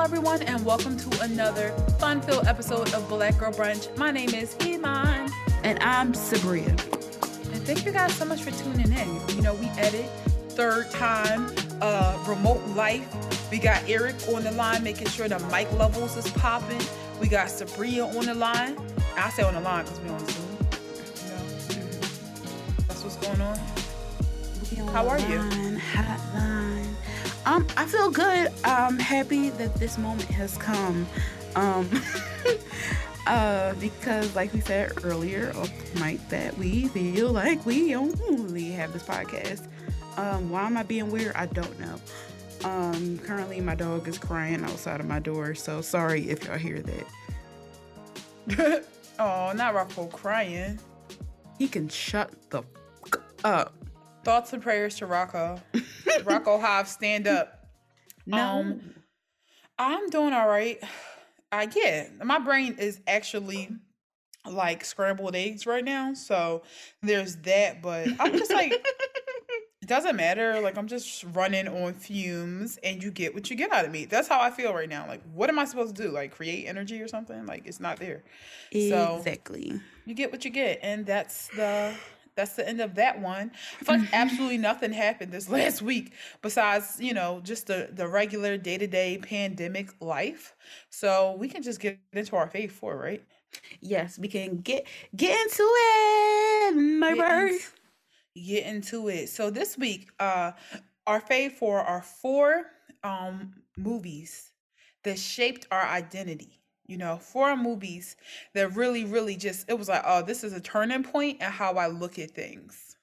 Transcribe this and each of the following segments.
Hello, everyone, and welcome to another fun filled episode of Black Girl Brunch. My name is Iman. And I'm Sabria. And thank you guys so much for tuning in. You know, we edit third time, uh, remote life. We got Eric on the line, making sure the mic levels is popping. We got Sabria on the line. I say on the line because we on Zoom. You know, that's what's going on. How are you? Um, I feel good. I'm happy that this moment has come. Um, uh, because like we said earlier on mic that we feel like we only have this podcast. Um, why am I being weird? I don't know. Um, currently my dog is crying outside of my door, so sorry if y'all hear that. oh, not Rocco crying. He can shut the fuck up. Thoughts and prayers to Rocco. Rocco Hobbs, stand up. No. Um, I'm doing all right. I get my brain is actually like scrambled eggs right now. So there's that, but I'm just like it doesn't matter. Like I'm just running on fumes and you get what you get out of me. That's how I feel right now. Like what am I supposed to do? Like create energy or something? Like it's not there. Exactly. So you get what you get and that's the that's the end of that one. Like absolutely nothing happened this last week besides, you know, just the, the regular day to day pandemic life. So we can just get into our fave four, right? Yes, we can get get into it, my get get into it. So this week, uh, our fave four are four um movies that shaped our identity you know, four movies that really, really just, it was like, oh, this is a turning point in how I look at things.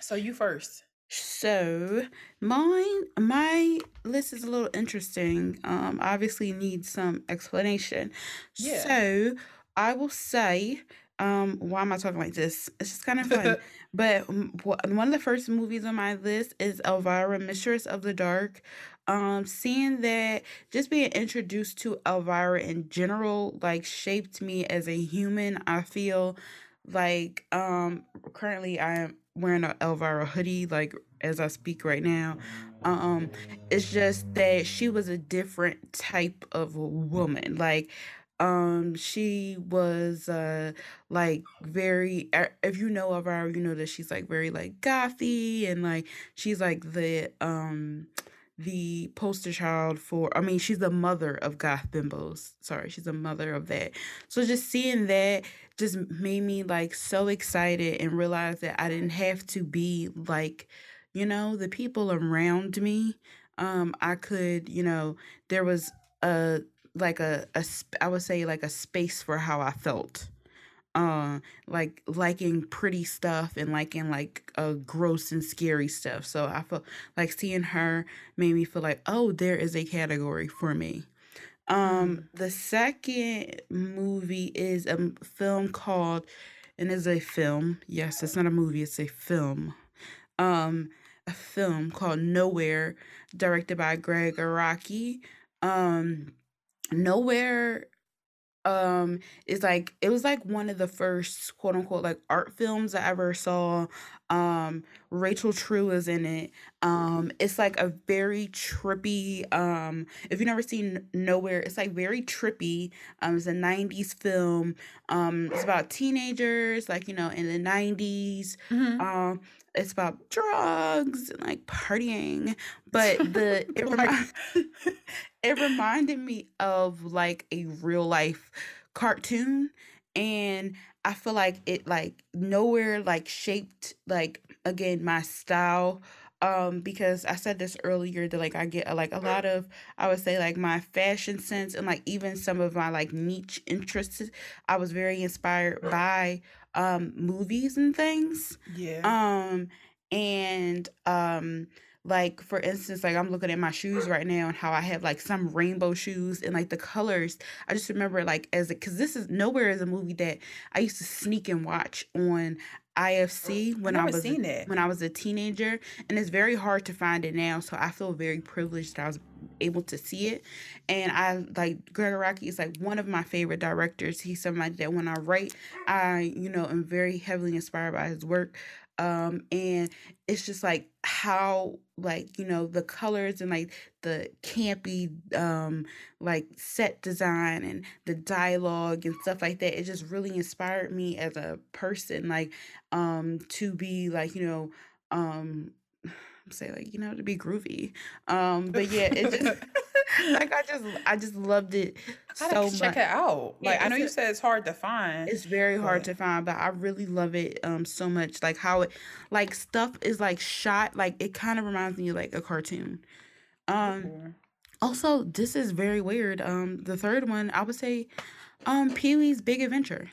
So you first. So mine, my list is a little interesting. Um, obviously needs some explanation. Yeah. So I will say, um, why am I talking like this? It's just kind of fun. but one of the first movies on my list is Elvira, Mistress of the Dark um seeing that just being introduced to Elvira in general like shaped me as a human. I feel like um currently I am wearing an Elvira hoodie like as I speak right now. Um it's just that she was a different type of woman. Like um she was uh like very if you know of her you know that she's like very like gothy and like she's like the um the poster child for I mean she's the mother of goth bimbos. Sorry, she's the mother of that. So just seeing that just made me like so excited and realize that I didn't have to be like, you know, the people around me. Um I could, you know, there was a like a, a I would say like a space for how I felt uh like liking pretty stuff and liking like uh gross and scary stuff. So i felt like seeing her made me feel like oh there is a category for me. Um mm. the second movie is a film called and is a film yes it's not a movie it's a film um a film called nowhere directed by Gregg Araki. Um nowhere um it's like it was like one of the first quote unquote like art films I ever saw. Um Rachel True is in it. Um it's like a very trippy um if you've never seen Nowhere, it's like very trippy. Um it's a 90s film. Um it's about teenagers like you know in the 90s. Mm-hmm. Um it's about drugs and like partying but the it, remi- it reminded me of like a real life cartoon and i feel like it like nowhere like shaped like again my style um because i said this earlier that like i get like a lot of i would say like my fashion sense and like even some of my like niche interests i was very inspired by um movies and things. Yeah. Um and um like for instance like i'm looking at my shoes right now and how i have like some rainbow shoes and like the colors i just remember like as a because this is nowhere is a movie that i used to sneak and watch on IFC when I was a, when I was a teenager, and it's very hard to find it now. So I feel very privileged that I was able to see it. And I like Gregg Araki is like one of my favorite directors. He's somebody that when I write, I you know am very heavily inspired by his work. Um, and it's just like how like you know the colors and like the campy um like set design and the dialogue and stuff like that it just really inspired me as a person like um to be like you know um say like you know to be groovy. Um but yeah it just like i just i just loved it I so much check it out like yeah, i know you a, said it's hard to find it's very but... hard to find but i really love it um so much like how it like stuff is like shot like it kind of reminds me of like a cartoon um mm-hmm. also this is very weird um the third one i would say um pee-wee's big adventure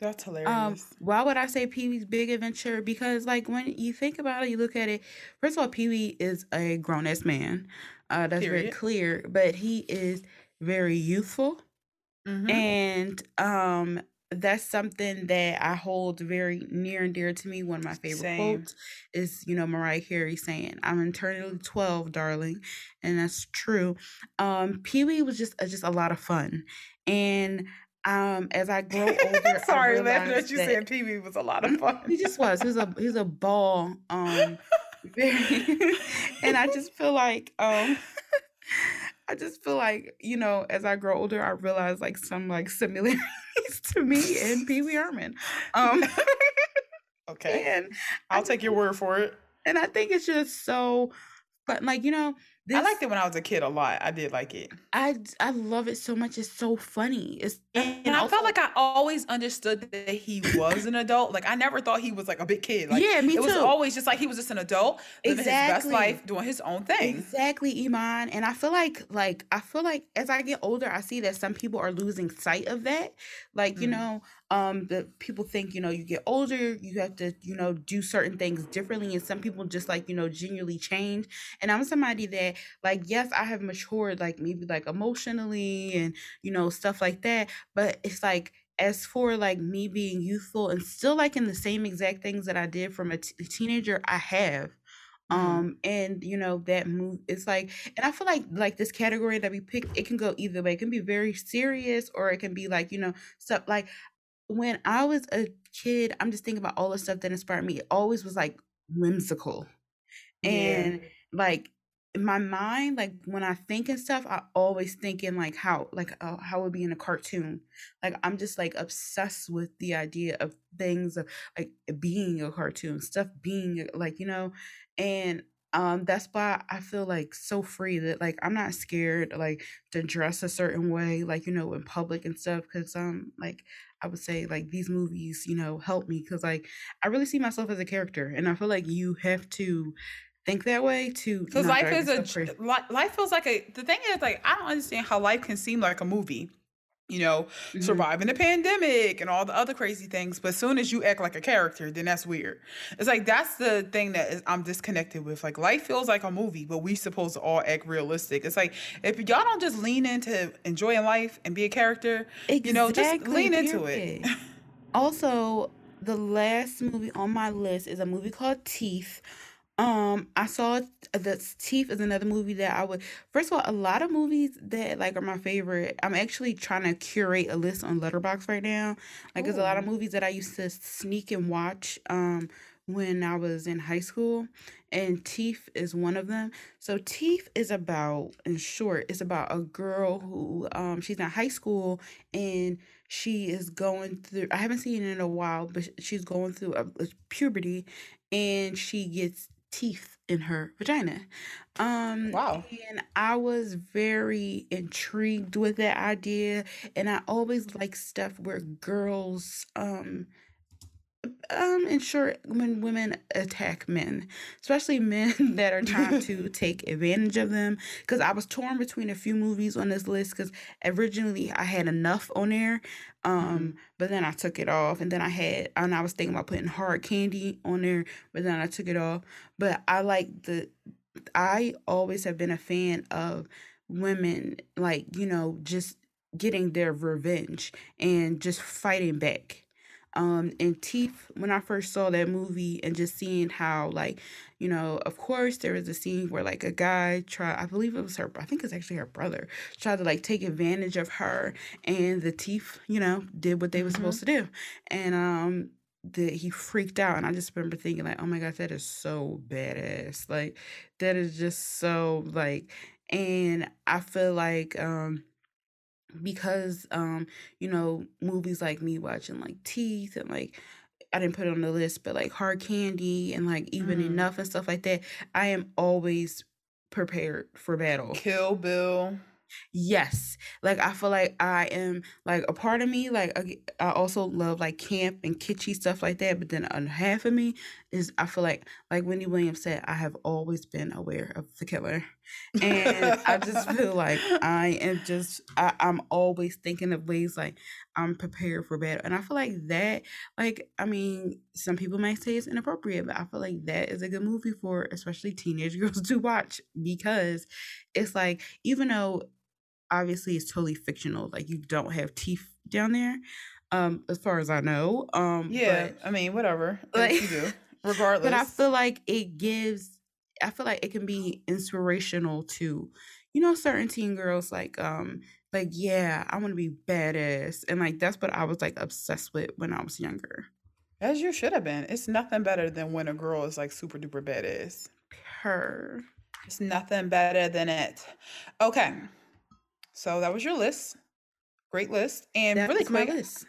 that's um, hilarious. Um, why would I say Pee Wee's Big Adventure? Because like when you think about it, you look at it. First of all, Pee Wee is a grown ass man. Uh, that's Period. very clear. But he is very youthful, mm-hmm. and um, that's something that I hold very near and dear to me. One of my favorite Same. quotes is, you know, Mariah Carey saying, "I'm internally 12, darling," and that's true. Um, Pee Wee was just uh, just a lot of fun, and um, as I grow older, sorry, laughing that you said Pee Wee was a lot of fun. he just was. He was a he's a ball. Um, very, and I just feel like um, I just feel like you know, as I grow older, I realize like some like similarities to me and Pee Wee Herman. Um, okay, and I'll I, take your word for it. And I think it's just so, but like you know, this, I liked it when I was a kid a lot. I did like it. I I love it so much. It's so funny. It's and, and I felt like I always understood that he was an adult. Like I never thought he was like a big kid. Like, yeah, me it too. It was always just like he was just an adult living exactly. his best life, doing his own thing. Exactly, Iman. And I feel like like I feel like as I get older, I see that some people are losing sight of that. Like you mm. know, um the people think you know you get older you have to you know do certain things differently and some people just like you know genuinely change. And i'm somebody that like yes i have matured like maybe like emotionally and you know stuff like that but it's like as for like me being youthful and still like in the same exact things that i did from a, t- a teenager i have. Mm-hmm. um and you know that move it's like and i feel like like this category that we pick it can go either way. It can be very serious or it can be like you know stuff like when I was a kid, I'm just thinking about all the stuff that inspired me. It always was like whimsical. And yeah. like my mind, like when I think and stuff, I always thinking like how like uh, how it would be in a cartoon. Like I'm just like obsessed with the idea of things of like being a cartoon, stuff being like, you know, and um that's why i feel like so free that like i'm not scared like to dress a certain way like you know in public and stuff because um like i would say like these movies you know help me because like i really see myself as a character and i feel like you have to think that way to because life is a life feels like a the thing is like i don't understand how life can seem like a movie you know, mm-hmm. surviving the pandemic and all the other crazy things. But as soon as you act like a character, then that's weird. It's like that's the thing that is, I'm disconnected with. Like life feels like a movie, but we supposed to all act realistic. It's like if y'all don't just lean into enjoying life and be a character, exactly, you know, just lean into it. also, the last movie on my list is a movie called Teeth. Um, I saw the Teeth is another movie that I would. First of all, a lot of movies that like are my favorite. I'm actually trying to curate a list on Letterboxd right now. Like, there's a lot of movies that I used to sneak and watch. Um, when I was in high school, and Teeth is one of them. So Teeth is about, in short, it's about a girl who um she's in high school and she is going through. I haven't seen it in a while, but she's going through a, a puberty, and she gets teeth in her vagina. Um wow. And I was very intrigued with that idea and I always like stuff where girls um um in short when women attack men especially men that are trying to take advantage of them. Because i was torn between a few movies on this list because originally i had enough on there um mm-hmm. but then i took it off and then i had and i was thinking about putting hard candy on there but then i took it off. But i like the i always have been a fan of women like you know just getting their revenge and just fighting back um, and Teeth, when I first saw that movie and just seeing how, like, you know, of course, there was a scene where, like, a guy tried, I believe it was her, I think it's actually her brother, tried to, like, take advantage of her. And the Teeth, you know, did what they were mm-hmm. supposed to do. And, um, that he freaked out and I just remember thinking like, "Oh my gosh, that is so badass." Like that is just so like and I feel like um because um you know movies like me watching like Teeth and like I didn't put it on the list but like Hard Candy and like Even Mm. Enough and stuff like that, I am always prepared for battle. Kill Bill. Yes. Like I feel like I am like a part of me, like I, also love like camp and kitschy stuff like that. But then a half of me is I feel like like Wendy Williams said, I have always been aware of the killer. And I just feel like I am just I, I'm always thinking of ways like I'm prepared for battle. And I feel like that, like, I mean, some people might say it's inappropriate, but I feel like that is a good movie for especially teenage girls to watch because it's like, even though obviously it's totally fictional. Like you don't have teeth down there, um, as far as I know. Um, Yeah, but I mean, whatever. like, you do. Regardless. but I feel like it gives. I feel like it can be inspirational to, you know, certain teen girls. Like, um, like yeah, I want to be badass, and like that's what I was like obsessed with when I was younger. As you should have been. It's nothing better than when a girl is like super duper badass. Her. It's nothing better than it. Okay. So that was your list. Great list. And That really is my list.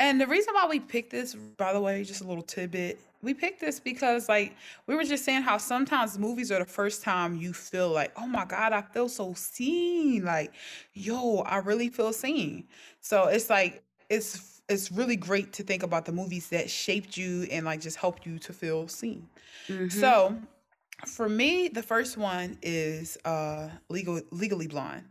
And the reason why we picked this, by the way, just a little tidbit. We picked this because like we were just saying how sometimes movies are the first time you feel like, oh my God, I feel so seen. Like, yo, I really feel seen. So it's like it's it's really great to think about the movies that shaped you and like just helped you to feel seen. hmm So for me, the first one is uh Legal Legally Blonde.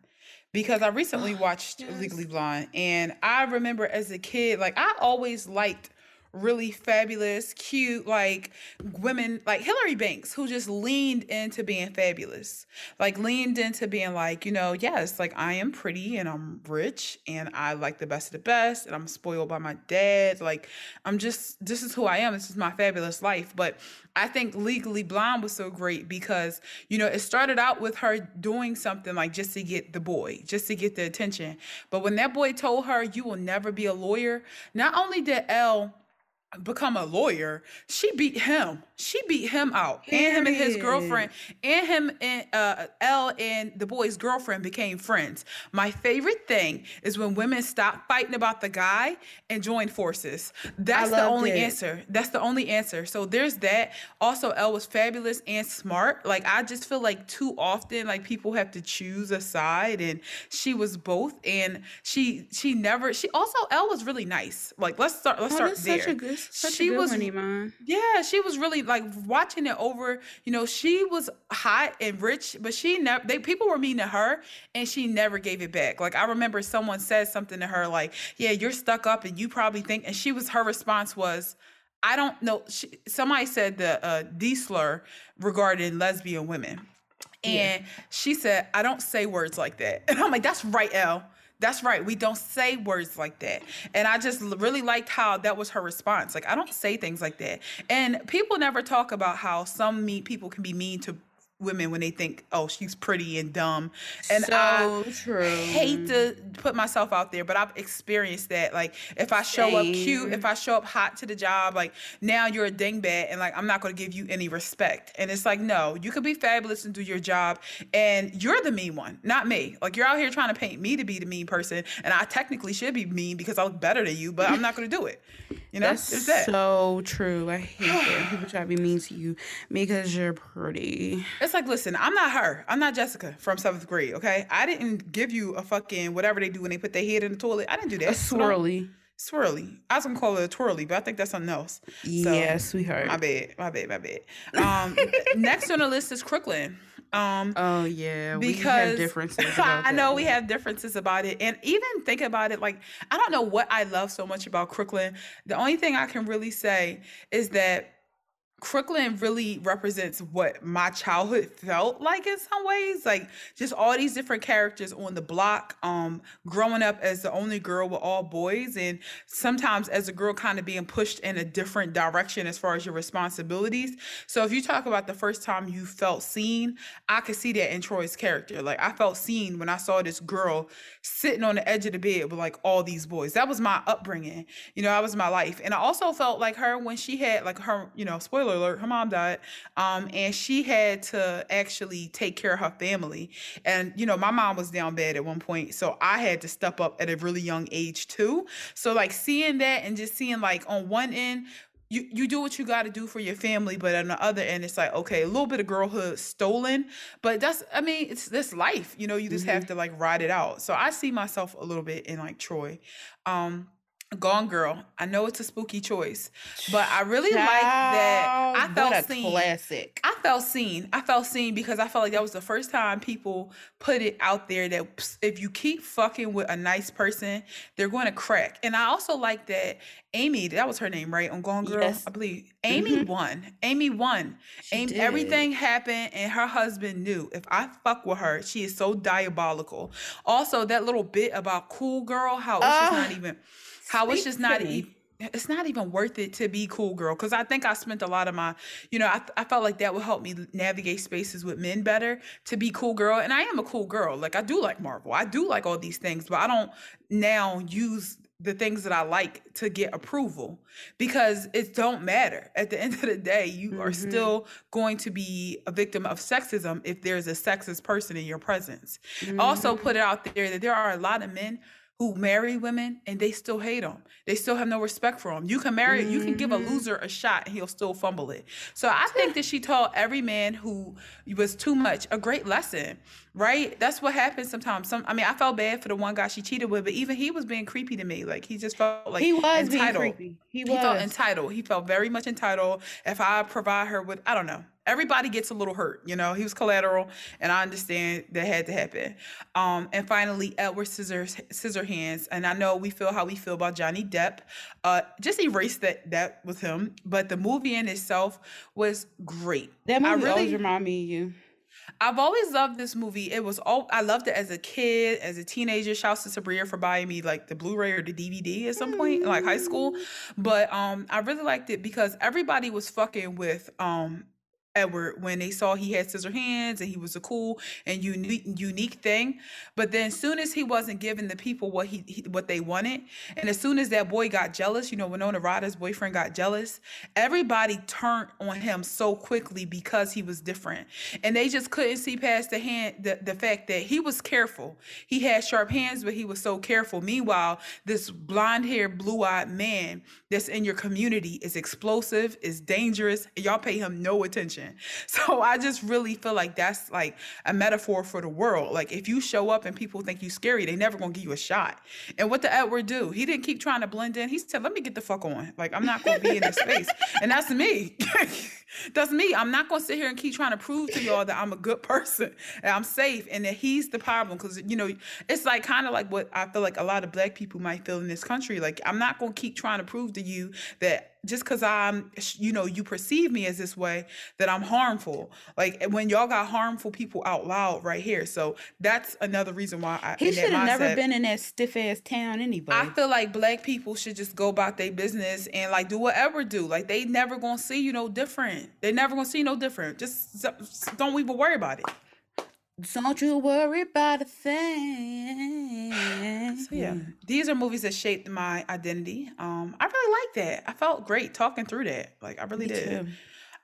Because I recently Oh, watched yes. Legally Blonde and I remember as a kid, like I always liked really fabulous, cute, like women like Hilary Banks, who just leaned into being fabulous. Like leaned into being like, you know, yes, like I am pretty and I'm rich and I like the best of the best and I'm spoiled by my dad. Like I'm just this is who I am. This is my fabulous life. But I think Legally Blonde was so great because, you know, it started out with her doing something like just to get the boy, just to get the attention. But when that boy told her, you will never be a lawyer, not only did Elle become a lawyer, she beat him. She beat him out. And him and his girlfriend, and him and uh Elle and the boy's girlfriend became friends. My favorite thing is when women stop fighting about the guy and join forces. That's the only it. answer. That's the only answer. So there's that. Also, Elle was fabulous and smart. Like I just feel like too often like people have to choose a side and she was both and she she never she also Elle was really nice. Like let's start let's Oh, start there. She was one, Iman. yeah, she was really like watching it over. You know, she was hot and rich, but she never. They people were mean to her, and she never gave it back. Like I remember someone said something to her, like, "Yeah, you're stuck up, and you probably think." And she was her response was, "I don't know." She, somebody said the uh, D slur regarding lesbian women, Yeah. and she said, "I don't say words like that." And I'm like, "That's right, Elle." That's right. We don't say words like that. And I just really liked how that was her response. Like, I don't say things like that. And people never talk about how some mean people can be mean to women when they think, oh, she's pretty and dumb. And I true. hate to put myself out there, but I've experienced that. Like, if I show up cute, if I show up hot to the job, like now you're a dingbat, and like I'm not gonna give you any respect. And it's like, no, you could be fabulous and do your job, and you're the mean one, not me. Like you're out here trying to paint me to be the mean person, and I technically should be mean because I look better than you, but I'm not gonna do it. You know, That's that. so true. I hate that when people try to be mean to you because you're pretty. It's like, listen, I'm not her. I'm not Jessica from seventh grade. Okay, I didn't give you a fucking whatever they do when they put their head in the toilet. I didn't do that. A swirly. swirly. I was gonna call it a twirly, but I think that's something else. So, yeah, sweetheart. My bad. My bad. My bad. Um, next on the list is Crooklyn. Um, Oh yeah, we have because differences. I know that we have differences about it, and even think about it. Like I don't know what I love so much about Crooklyn. The only thing I can really say is that Crooklyn really represents what my childhood felt like in some ways. Like just all these different characters on the block. Um, growing up as the only girl with all boys, and sometimes as a girl, kind of being pushed in a different direction as far as your responsibilities. So if you talk about the first time you felt seen, I could see that in Troy's character. Like I felt seen when I saw this girl sitting on the edge of the bed with like all these boys. That was my upbringing. You know, that was my life, and I also felt like her when she had like her, you know, spoiler spoiler alert, her mom died. Um, and she had to actually take care of her family. And, you know, my mom was down bad at one point. So I had to step up at a really young age too. So like seeing that and just seeing like on one end, you, you do what you got to do for your family, but on the other end, it's like okay, a little bit of girlhood stolen, but that's I mean it's this life, you know. You just mm-hmm. have to like ride it out. So I see myself a little bit in like Troy. Um, Gone Girl. I know it's a spooky choice, but I really Child, like that. I felt seen. Classic. I felt seen. I felt seen because I felt like that was the first time people put it out there that if you keep fucking with a nice person, they're going to crack. And I also like that Amy. That was her name, right? On Gone Girl, yes. I believe. Amy mm-hmm. won. Amy won. Amy, everything happened, and her husband knew. If I fuck with her, she is so diabolical. Also, that little bit about cool girl, how uh, she's not even how it's just not even it's not even worth it to be cool girl because i think i spent a lot of my you know I, I felt like that would help me navigate spaces with men better to be cool girl and i am a cool girl. Like i do like marvel. I do like all these things but i don't now use the things that i like to get approval because it don't matter. At the end of the day you mm-hmm. are still going to be a victim of sexism if there's a sexist person in your presence. Mm-hmm. also put it out there that there are a lot of men who marry women and they still hate them. They still have no respect for them. You can marry, mm-hmm. you can give a mm-hmm. loser a shot and he'll still fumble it. So I think that she taught every man who was too much a great lesson, right? That's what happens sometimes. Some, I mean, I felt bad for the one guy she cheated with, but even he was being creepy to me. Like he just felt like he was entitled. being creepy. He, was. he felt entitled. He felt very much entitled. If I provide her with, I don't know everybody gets a little hurt you know he was collateral and i understand that had to happen um, and finally edward scissors scissorhands and i know we feel how we feel about johnny depp uh, just erase that that with him but the movie in itself was great that movie I really, always remind me of you I've always loved this movie. It was all I loved it as a kid, as a teenager. Shouts to Sabria for buying me like the Blu-ray or the DVD at some point, like high school. But um, I really liked it because everybody was fucking with um Edward when they saw he had scissor hands and he was a cool and unique unique thing. But then as soon as he wasn't giving the people what he, he, what they wanted, and as soon as that boy got jealous, you know, Winona Ryder's boyfriend got jealous, everybody turned on him so quickly because he was different. And they just couldn't see past the hand the, the fact that he was careful. He had sharp hands, but he was so careful. Meanwhile, this blonde-haired, blue-eyed man that's in your community is explosive, is dangerous, and y'all pay him no attention. So I just really feel like that's like a metaphor for the world. Like if you show up and people think you scary, they never gonna give you a shot. And what did Edward do? He didn't keep trying to blend in. He said, "Let me get the fuck on. Like I'm not gonna be in this space." And that's me. that's me. I'm not gonna sit here and keep trying to prove to y'all that I'm a good person and I'm safe and that he's the problem. Cause you know, it's like kind of like what I feel like a lot of black people might feel in this country. Like I'm not gonna keep trying to prove to you that just because I'm, you know, you perceive me as this way, that I'm harmful. Like eh, when y'all got harmful people out loud right here. So that's another reason why I. He should have never been in that stiff ass town anyway. I feel like black people should just go about their business and like do whatever do. Like they never gonna see you no different. They never gonna see no different. Just don't even worry about it. Don't you worry about a thing. So yeah, these are movies that shaped my identity. Um, I really like that. I felt great talking through that. Like I really Me did. Too.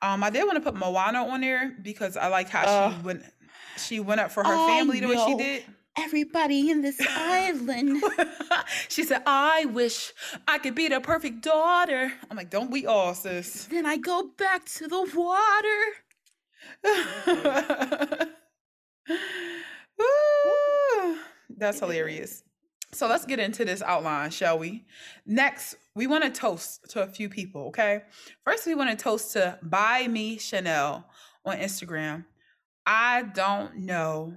Um, I did want to put Moana on there because I like how uh, she went. She went up for her I family the way she did. Everybody in this island. she said, "I wish I could be the perfect daughter." I'm like, "Don't we all, sis?" Then I go back to the water. That's hilarious. So let's get into this outline, shall we? Next, we want to toast to a few people, okay? First, we want to toast to Buy Me Chanel on Instagram. I don't know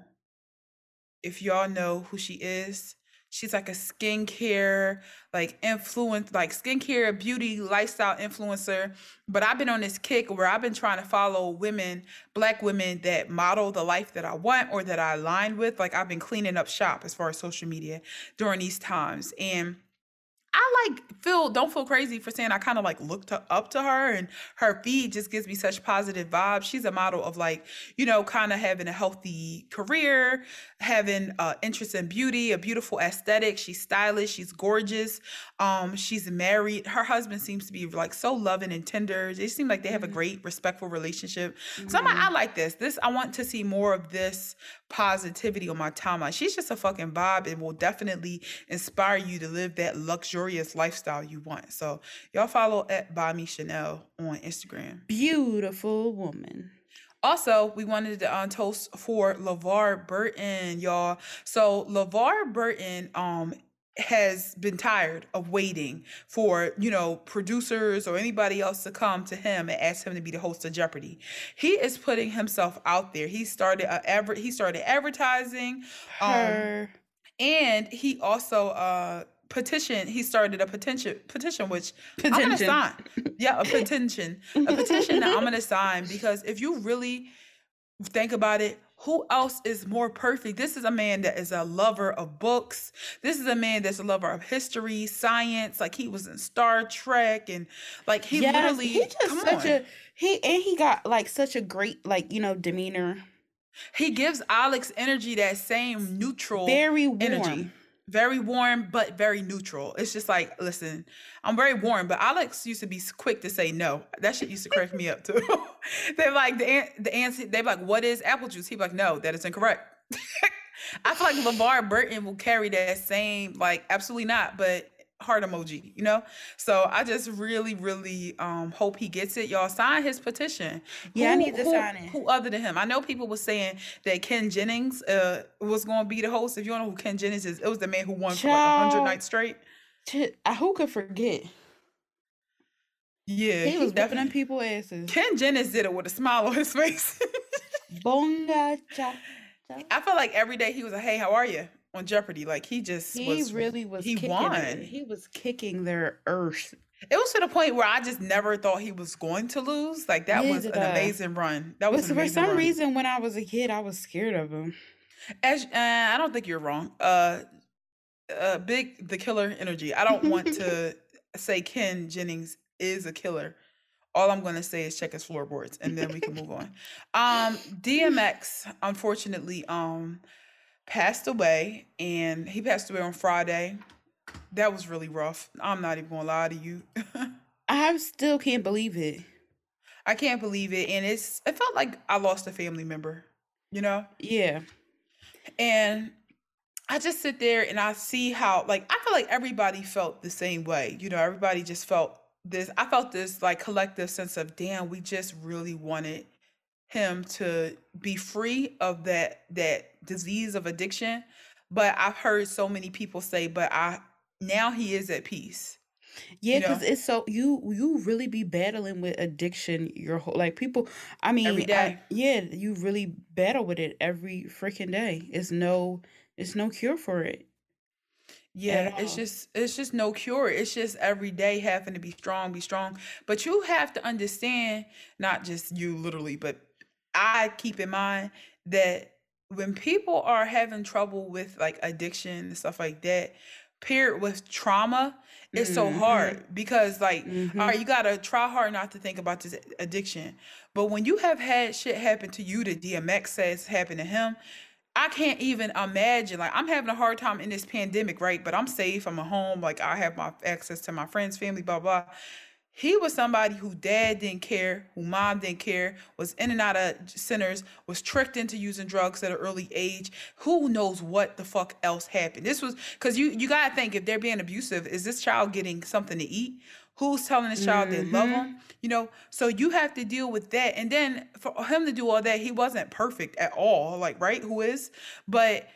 if y'all know who she is. She's like a skincare, like influence, like skincare, beauty, lifestyle influencer. But I've been on this kick where I've been trying to follow women, black women that model the life that I want or that I align with. Like I've been cleaning up shop as far as social media during these times. And I like feel don't feel crazy for saying I kind of like looked up to her and her feed just gives me such positive vibes. She's a model of like, you know, kind of having a healthy career, having uh interest in beauty, a beautiful aesthetic. She's stylish, she's gorgeous. Um, she's married. Her husband seems to be like so loving and tender. They seem like they have a mm-hmm. great, respectful relationship. Mm-hmm. So I'm like, I like this. This I want to see more of this positivity on my timeline. She's just a fucking vibe and will definitely inspire you to live that luxurious lifestyle you want. So y'all follow at Buy Me Chanel on Instagram. Beautiful woman. Also, we wanted to uh, toast for LeVar Burton, y'all. So LeVar Burton um has been tired of waiting for you know producers or anybody else to come to him and ask him to be the host of Jeopardy. He is putting himself out there. He started a ever he started advertising, um, and he also uh petition he started a petition petition which petition. i'm gonna sign yeah a petition a petition that i'm gonna sign because if you really think about it who else is more perfect? This is a man that is a lover of books. This is a man that's a lover of history, science. Like he was in Star Trek, and like he yes, literally. He just such on. a he and he got like such a great like you know demeanor. He gives Alex energy that same neutral, very warm. energy very warm but very neutral. It's just like, listen, I'm very warm, but Alex used to be quick to say no. That shit used to crack me up too. they're like the the answer. They're like, what is apple juice? He's like, no, that is incorrect. I feel like LeVar Burton will carry that same like, absolutely not. But heart emoji, you know? So I just really, really um hope he gets it. Y'all sign his petition. Yeah, who, I need to who, sign it. Who other than him? I know people were saying that Ken Jennings uh was gonna be the host. If you don't know who Ken Jennings is, it was the man who won Child, for like hundred nights straight. Uh, who could forget? Yeah, he, he was definitely people asses. Ken Jennings did it with a smile on his face. Bonga cha. I feel like every day he was a hey, how are you? On Jeopardy. Like he just he was, really was he won. He was kicking their earth. It was to the point where I just never thought he was going to lose. Like that was an amazing run. That was for some run. reason when I was a kid, I was scared of him. As uh, I don't think you're wrong. Uh, uh, big the killer energy. I don't want to say Ken Jennings is a killer. All I'm going to say is check his floorboards, and then we can move on. Um, DMX, unfortunately, um, passed away, and he passed away on Friday. That was really rough. I'm not even gonna lie to you. I still can't believe it. I can't believe it, and it's it felt like I lost a family member. You know? Yeah. And I just sit there and I see how like I feel like everybody felt the same way. You know, everybody just felt this I felt this like collective sense of damn, we just really wanted him to be free of that that disease of addiction but i've heard so many people say but i now he is at peace yeah because you know? it's so you you really be battling with addiction your whole like people i mean every day I, yeah you really battle with it every freaking day it's no it's no cure for it yeah, it's just it's just no cure. It's just every day having to be strong, be strong. But you have to understand, not just you literally, but I keep in mind that when people are having trouble with like addiction and stuff like that, paired with trauma, it's so mm-hmm. hard because like mm-hmm. all right, you gotta try hard not to think about this addiction. But when you have had shit happen to you that DMX says happened to him, I can't even imagine. Like I'm having a hard time in this pandemic, right? But I'm safe. I'm at home. Like I have my access to my friends, family, blah blah. He was somebody who dad didn't care, who mom didn't care, was in and out of centers, was tricked into using drugs at an early age. Who knows what the fuck else happened? This was because you you gotta think if they're being abusive, is this child getting something to eat? Who's telling this child mm-hmm. they love him? Mm-hmm. You know, so you have to deal with that. And then for him to do all that, he wasn't perfect at all. Like, right? Who is? But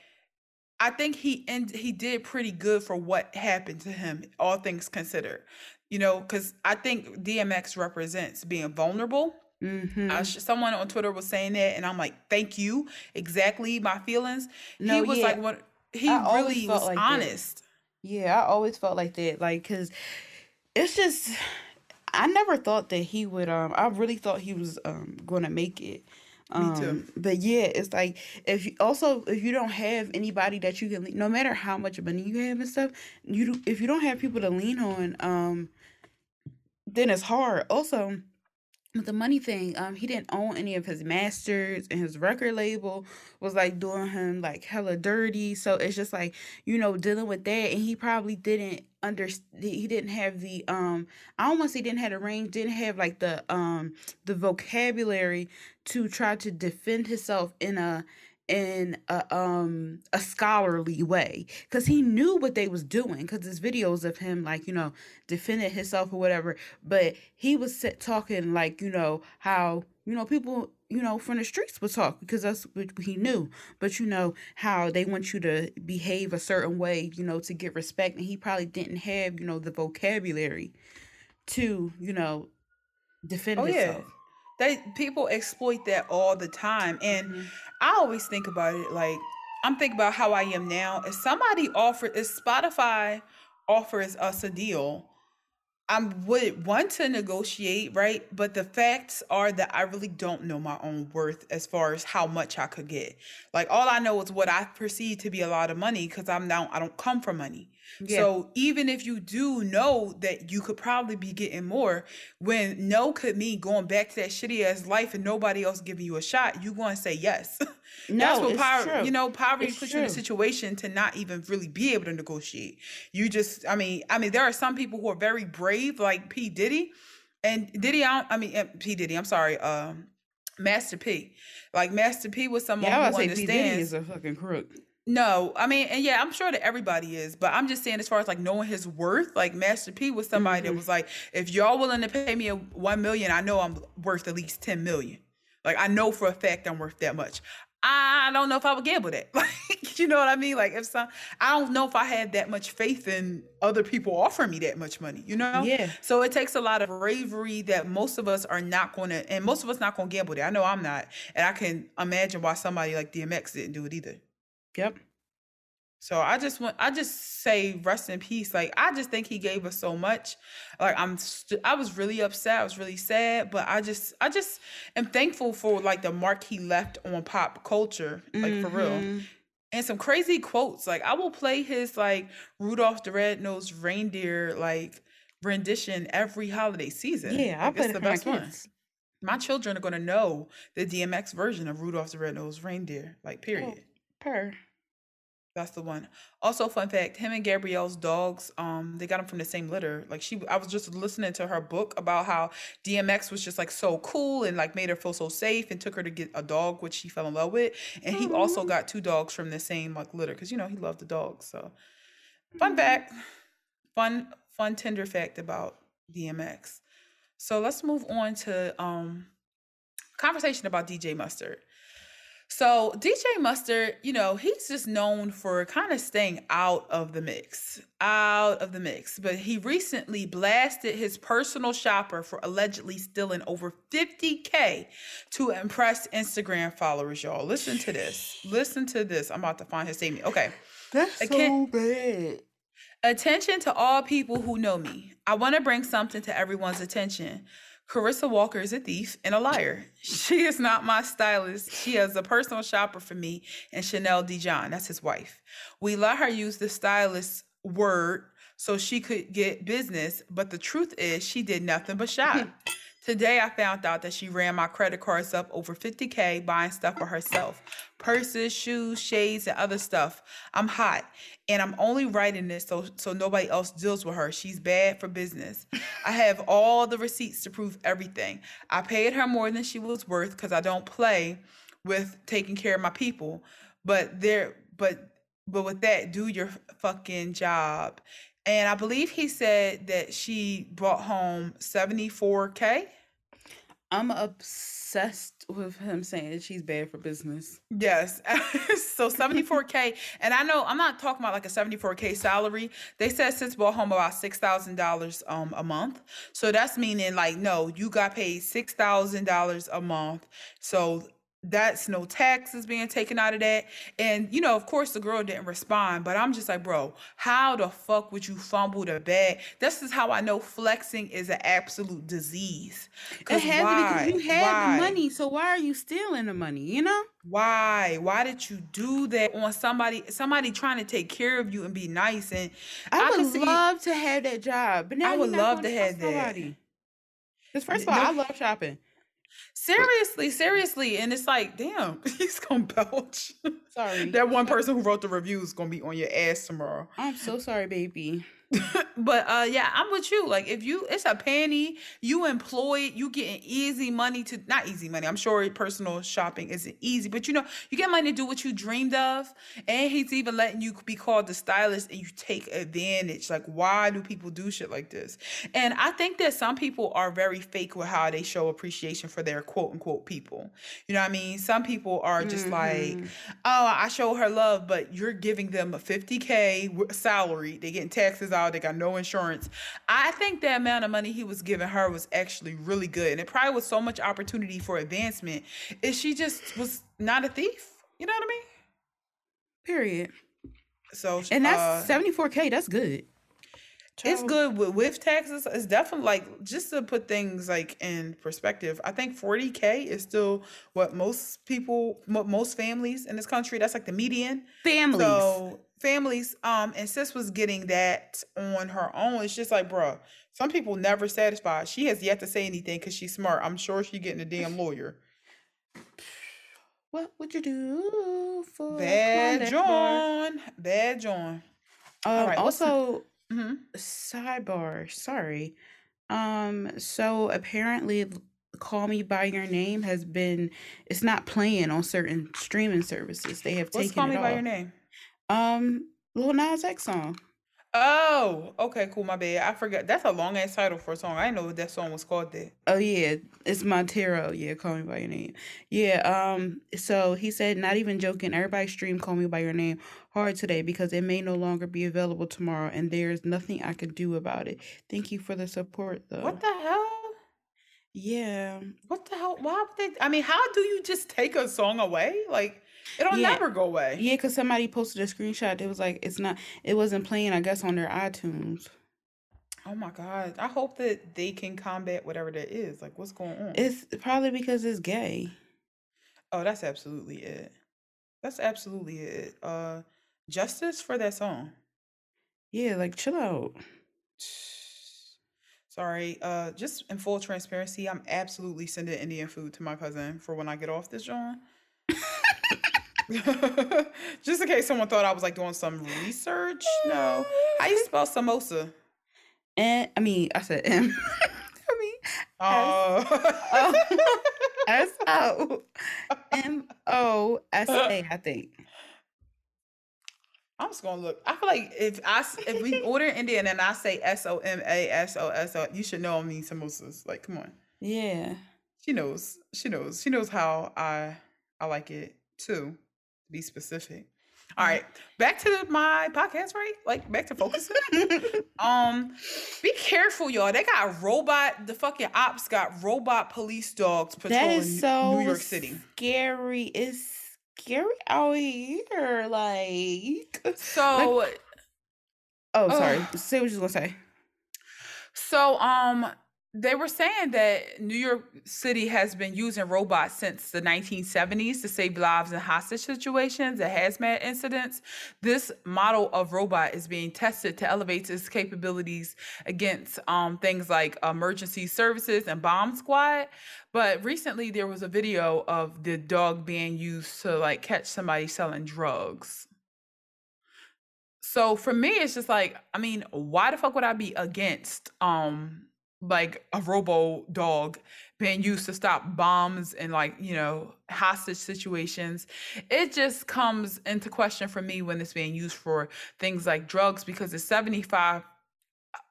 I think he and he did pretty good for what happened to him, all things considered you know, because I think DMX represents being vulnerable. Mm-hmm. someone on Twitter was saying that, and I'm like, thank you. Exactly my feelings. No, he was yeah. like, what? he I really was like honest. That. Yeah, I always felt like that. Like, cause it's just I never thought that he would. Um, I really thought he was um gonna make it. Um, Me too. But yeah, it's like if you, also if you don't have anybody that you can, no matter how much money you have and stuff, you do, if you don't have people to lean on, um, then it's hard. Also, with the money thing, um, he didn't own any of his masters, and his record label was like doing him like hella dirty. So it's just like you know dealing with that, and he probably didn't under he didn't have the um I almost he didn't have the range, didn't have like the um the vocabulary to try to defend himself in a in a um a scholarly way because he knew what they was doing because there's videos of him like you know defending himself or whatever but he was talking like you know how you know people you know from the streets would talk because that's what he knew but you know how they want you to behave a certain way you know to get respect and he probably didn't have you know the vocabulary to you know defend oh, himself. yeah they people exploit that all the time and mm-hmm. i always think about it like i'm thinking about how i am now if somebody offers if spotify offers us a deal I would want to negotiate, right? But the facts are that I really don't know my own worth as far as how much I could get. Like all I know is what I perceive to be a lot of money because I'm now I don't come from money. Yeah. So even if you do know that you could probably be getting more, when no could mean going back to that shitty ass life and nobody else giving you a shot, you going to say yes. No, That's what power. You know, poverty puts you in a situation to not even really be able to negotiate. You just, I mean, I mean, there are some people who are very brave, like P Diddy, and Diddy. I, I mean, P Diddy. I'm sorry. Um, Master P. Like Master P was someone yeah, who understands. P Diddy is a fucking crook. No, I mean, and yeah, I'm sure that everybody is, but I'm just saying, as far as like knowing his worth, like Master P was somebody mm-hmm. that was like, if y'all willing to pay me a one million, I know I'm worth at least ten million. Like I know for a fact I'm worth that much. I don't know if I would gamble that. Like, you know what I mean? Like if some I don't know if I had that much faith in other people offering me that much money, you know? Yeah. So it takes a lot of bravery that most of us are not gonna and most of us not gonna gamble that. I know I'm not. And I can imagine why somebody like DMX didn't do it either. Yep. So I just want I just say rest in peace. Like I just think he gave us so much. Like I'm st- I was really upset. I was really sad, but I just I just am thankful for like the mark he left on pop culture, like mm-hmm. for real. Mm-hmm. And some crazy quotes. Like I will play his like Rudolph the Red-Nosed Reindeer like rendition every holiday season. Yeah, I like, it's the best one. My children are gonna know the DMX version of Rudolph the Red-Nosed Reindeer. Like period. Oh, per. That's the one. Also, fun fact: him and Gabrielle's dogs, um, they got them from the same litter. Like she, I was just listening to her book about how DMX was just like so cool and like made her feel so safe and took her to get a dog, which she fell in love with. And he also got two dogs from the same like litter because you know he loved the dogs. So, fun fact, fun fun tender fact about DMX. So let's move on to um conversation about DJ Mustard. So DJ Mustard, you know, he's just known for kind of staying out of the mix, out of the mix. But he recently blasted his personal shopper for allegedly stealing over 50K to impress Instagram followers, y'all. Listen to this. Listen to this. I'm about to find his statement. Okay. That's so bad. Attention to all people who know me. I want to bring something to everyone's attention. Carissa Walker is a thief and a liar. She is not my stylist. She is a personal shopper for me and Chanel Dijon. That's his wife. We let her use the stylist word so she could get business, but the truth is she did nothing but shop. Hmm. Today, I found out that she ran my credit cards up over 50K buying stuff for herself purses, shoes, shades, and other stuff. I'm hot and I'm only writing this so, so nobody else deals with her. She's bad for business. I have all the receipts to prove everything. I paid her more than she was worth because I don't play with taking care of my people. But there, but but with that, do your fucking job. And I believe he said that she brought home 74K. I'm obsessed with him saying she's bad for business. Yes. so 74K. And I know I'm not talking about like a 74K salary. They said since brought home about $6,000 um, a month. So that's meaning like, no, you got paid $6,000 a month. So that's no taxes being taken out of that. And you know, of course, the girl didn't respond, but I'm just like, bro, how the fuck would you fumble the bag? This is how I know flexing is an absolute disease. It Because why? Because you had why? the money, so why are you stealing the money? You know? Why? Why did you do that on somebody? Somebody trying to take care of you and be nice. And I, I would love to have that job, but now I would love to have that. Because first of all, no, I love shopping. Seriously, seriously. And it's like, damn, he's gonna belch. Sorry. that one person who wrote the review is gonna be on your ass tomorrow. I'm so sorry, baby. but uh yeah, I'm with you. Like if you it's a penny, you employed, you getting easy money to not easy money. I'm sure personal shopping isn't easy, but you know, you get money to do what you dreamed of. And he's even letting you be called the stylist and you take advantage. Like, why do people do shit like this? And I think that some people are very fake with how they show appreciation for their quote unquote people. You know what I mean? Some people are just mm-hmm. like, oh, I show her love, but you're giving them a 50K salary, they getting taxes out they got no insurance. I think the amount of money he was giving her was actually really good. And it probably was so much opportunity for advancement. Is she just was not a thief? You know what I mean? Period. So And that's uh, 74K. That's good. It's good with, with taxes. It's definitely like just to put things like in perspective. I think 40k is still what most people, most families in this country. That's like the median. Families. So families um and sis was getting that on her own. It's just like bruh some people never satisfied. She has yet to say anything because she's smart. I'm sure she's getting a damn lawyer. What would you do for bad john. Bad john. Um, all right also mm-hmm. sidebar sorry. Um so apparently call me by your name has been it's not playing on certain streaming services. They have What's taken call me off. by your name um, Lil Nas X song. Oh, okay, cool. My bad. I forgot. That's a long ass title for a song. I didn't know what that song was called. That. Oh yeah, it's Montero. Yeah, call me by your name. Yeah. Um. So he said, not even joking. Everybody stream "Call Me by Your Name" hard today because it may no longer be available tomorrow, and there's nothing I can do about it. Thank you for the support, though. What the hell? Yeah. What the hell? Why would they? I mean, how do you just take a song away? Like It'll yeah. never go away. Yeah, because somebody posted a screenshot. It was like it's not. It wasn't playing. I guess on their iTunes. Oh my god! I hope that they can combat whatever that is. Like, what's going on? It's probably because it's gay. Oh, that's absolutely it. That's absolutely it. Uh, justice for that song. Yeah, like chill out. Sorry. Uh, just in full transparency, I'm absolutely sending Indian food to my cousin for when I get off this joint. Just in case someone thought I was like doing some research. No. How you spell samosa? And I mean, I said M. I mean, uh, S O M O S A. I think. I'm just gonna look. I feel like if I if we order Indian and I say S O M A S O S O, you should know I mean samosas. Like, come on. Yeah. She knows. She knows. She knows how I I like it too be specific. All right, back to my podcast, right? Like back to focusing. um, be careful, y'all. They got robot. The fucking ops got robot police dogs patrolling so New York City. Scary. It's scary out here. Like so. Like, oh, sorry. Uh, say what you was gonna say. So, um, they were saying that New York City has been using robots since the 1970s to save lives in hostage situations and hazmat incidents. This model of robot is being tested to elevate its capabilities against um, things like emergency services and bomb squad. But recently, there was a video of the dog being used to like catch somebody selling drugs. So for me, it's just like, I mean, why the fuck would I be against um like a robo dog being used to stop bombs and like you know hostage situations it just comes into question for me when it's being used for things like drugs because it's 75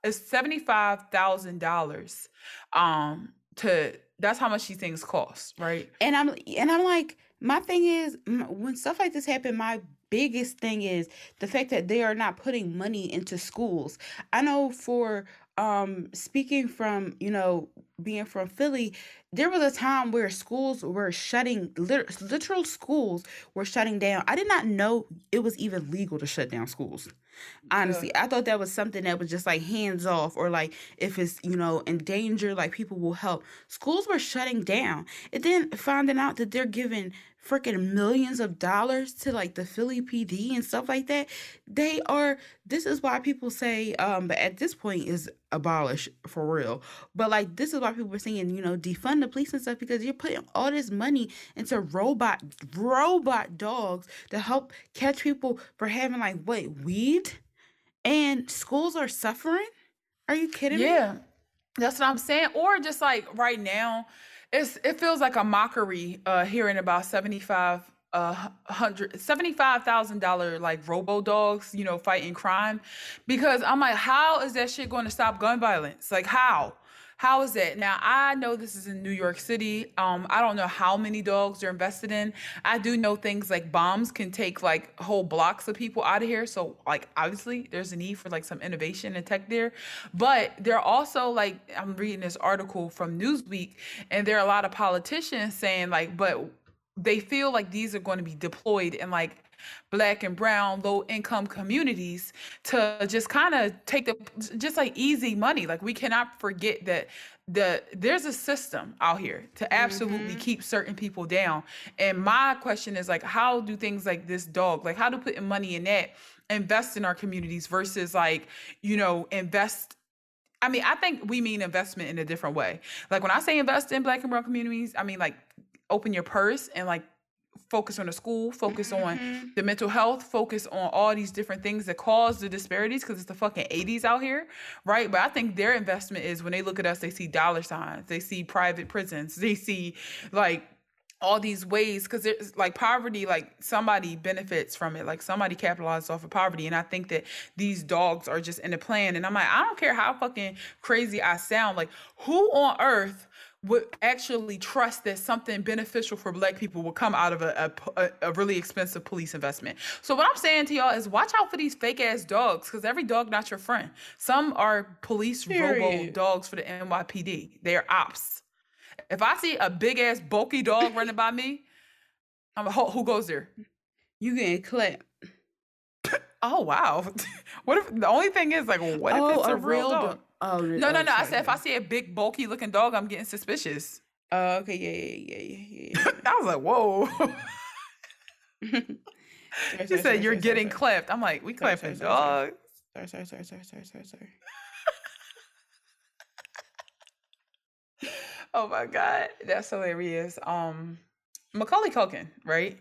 it's $75,000 um to that's how much these things cost right? And i'm and i'm like my thing is when stuff like this happen my biggest thing is the fact that they are not putting money into schools. I know for um speaking from you know being from Philly, there was a time where schools were shutting, literal schools were shutting down. I did not know it was even legal to shut down schools. Honestly, yeah. I thought that was something that was just like hands off, or like if it's you know in danger, like people will help. Schools were shutting down, and then finding out that they're giving freaking millions of dollars to like the Philly PD and stuff like that. They are this is why people say um but at this point is abolish for real. But like this is why people are saying, you know, defund the police and stuff because you're putting all this money into robot robot dogs to help catch people for having like what weed and schools are suffering. Are you kidding yeah. me? Yeah. That's what I'm saying. Or just like right now, it's it feels like a mockery uh hearing about 75 uh hundred seventy five thousand dollar like robo dogs, you know, fighting crime. Because I'm like, how is that shit going to stop gun violence? Like how? How is it? Now I know this is in New York City. Um, I don't know how many dogs they're invested in. I do know things like bombs can take like whole blocks of people out of here. So like obviously there's a need for like some innovation and tech there. But they're also like I'm reading this article from Newsweek, and there are a lot of politicians saying like, but they feel like these are going to be deployed in like black and brown low income communities to just kind of take the just like easy money like we cannot forget that the there's a system out here to absolutely mm-hmm. keep certain people down and my question is like how do things like this dog like how do putting money in that invest in our communities versus like you know invest I mean, I think we mean investment in a different way. Like when I say invest in black and brown communities, I mean like open your purse and like focus on the school, focus mm-hmm. on the mental health, focus on all these different things that cause the disparities because it's the fucking 80s out here, right? But I think their investment is when they look at us, they see dollar signs, they see private prisons, they see like all these ways because it's like poverty like somebody benefits from it like somebody capitalizes off of poverty and i think that these dogs are just in the plan and i'm like i don't care how fucking crazy i sound like who on earth would actually trust that something beneficial for black people will come out of a, a, a, really expensive police investment. So what I'm saying to y'all is watch out for these fake ass dogs because every dog not your friend. Some are police Period. robo dogs for the NYPD. They're ops. If I see a big ass bulky dog running by me, I'm a, who goes there? You getting clapped. oh wow. what if the only thing is like what if oh, it's oh, a, a real dog? dog? Oh no, oh, no, no! I said if I see a big, bulky looking dog, I'm getting suspicious. Oh, okay, yeah, yeah, yeah, yeah. yeah. I was like, whoa. She said you're getting clipped. I'm like, we clapping dogs. Sorry, sorry, sorry, sorry, sorry, sorry, sorry. oh my god, that's hilarious. Um, Macaulay Culkin, right?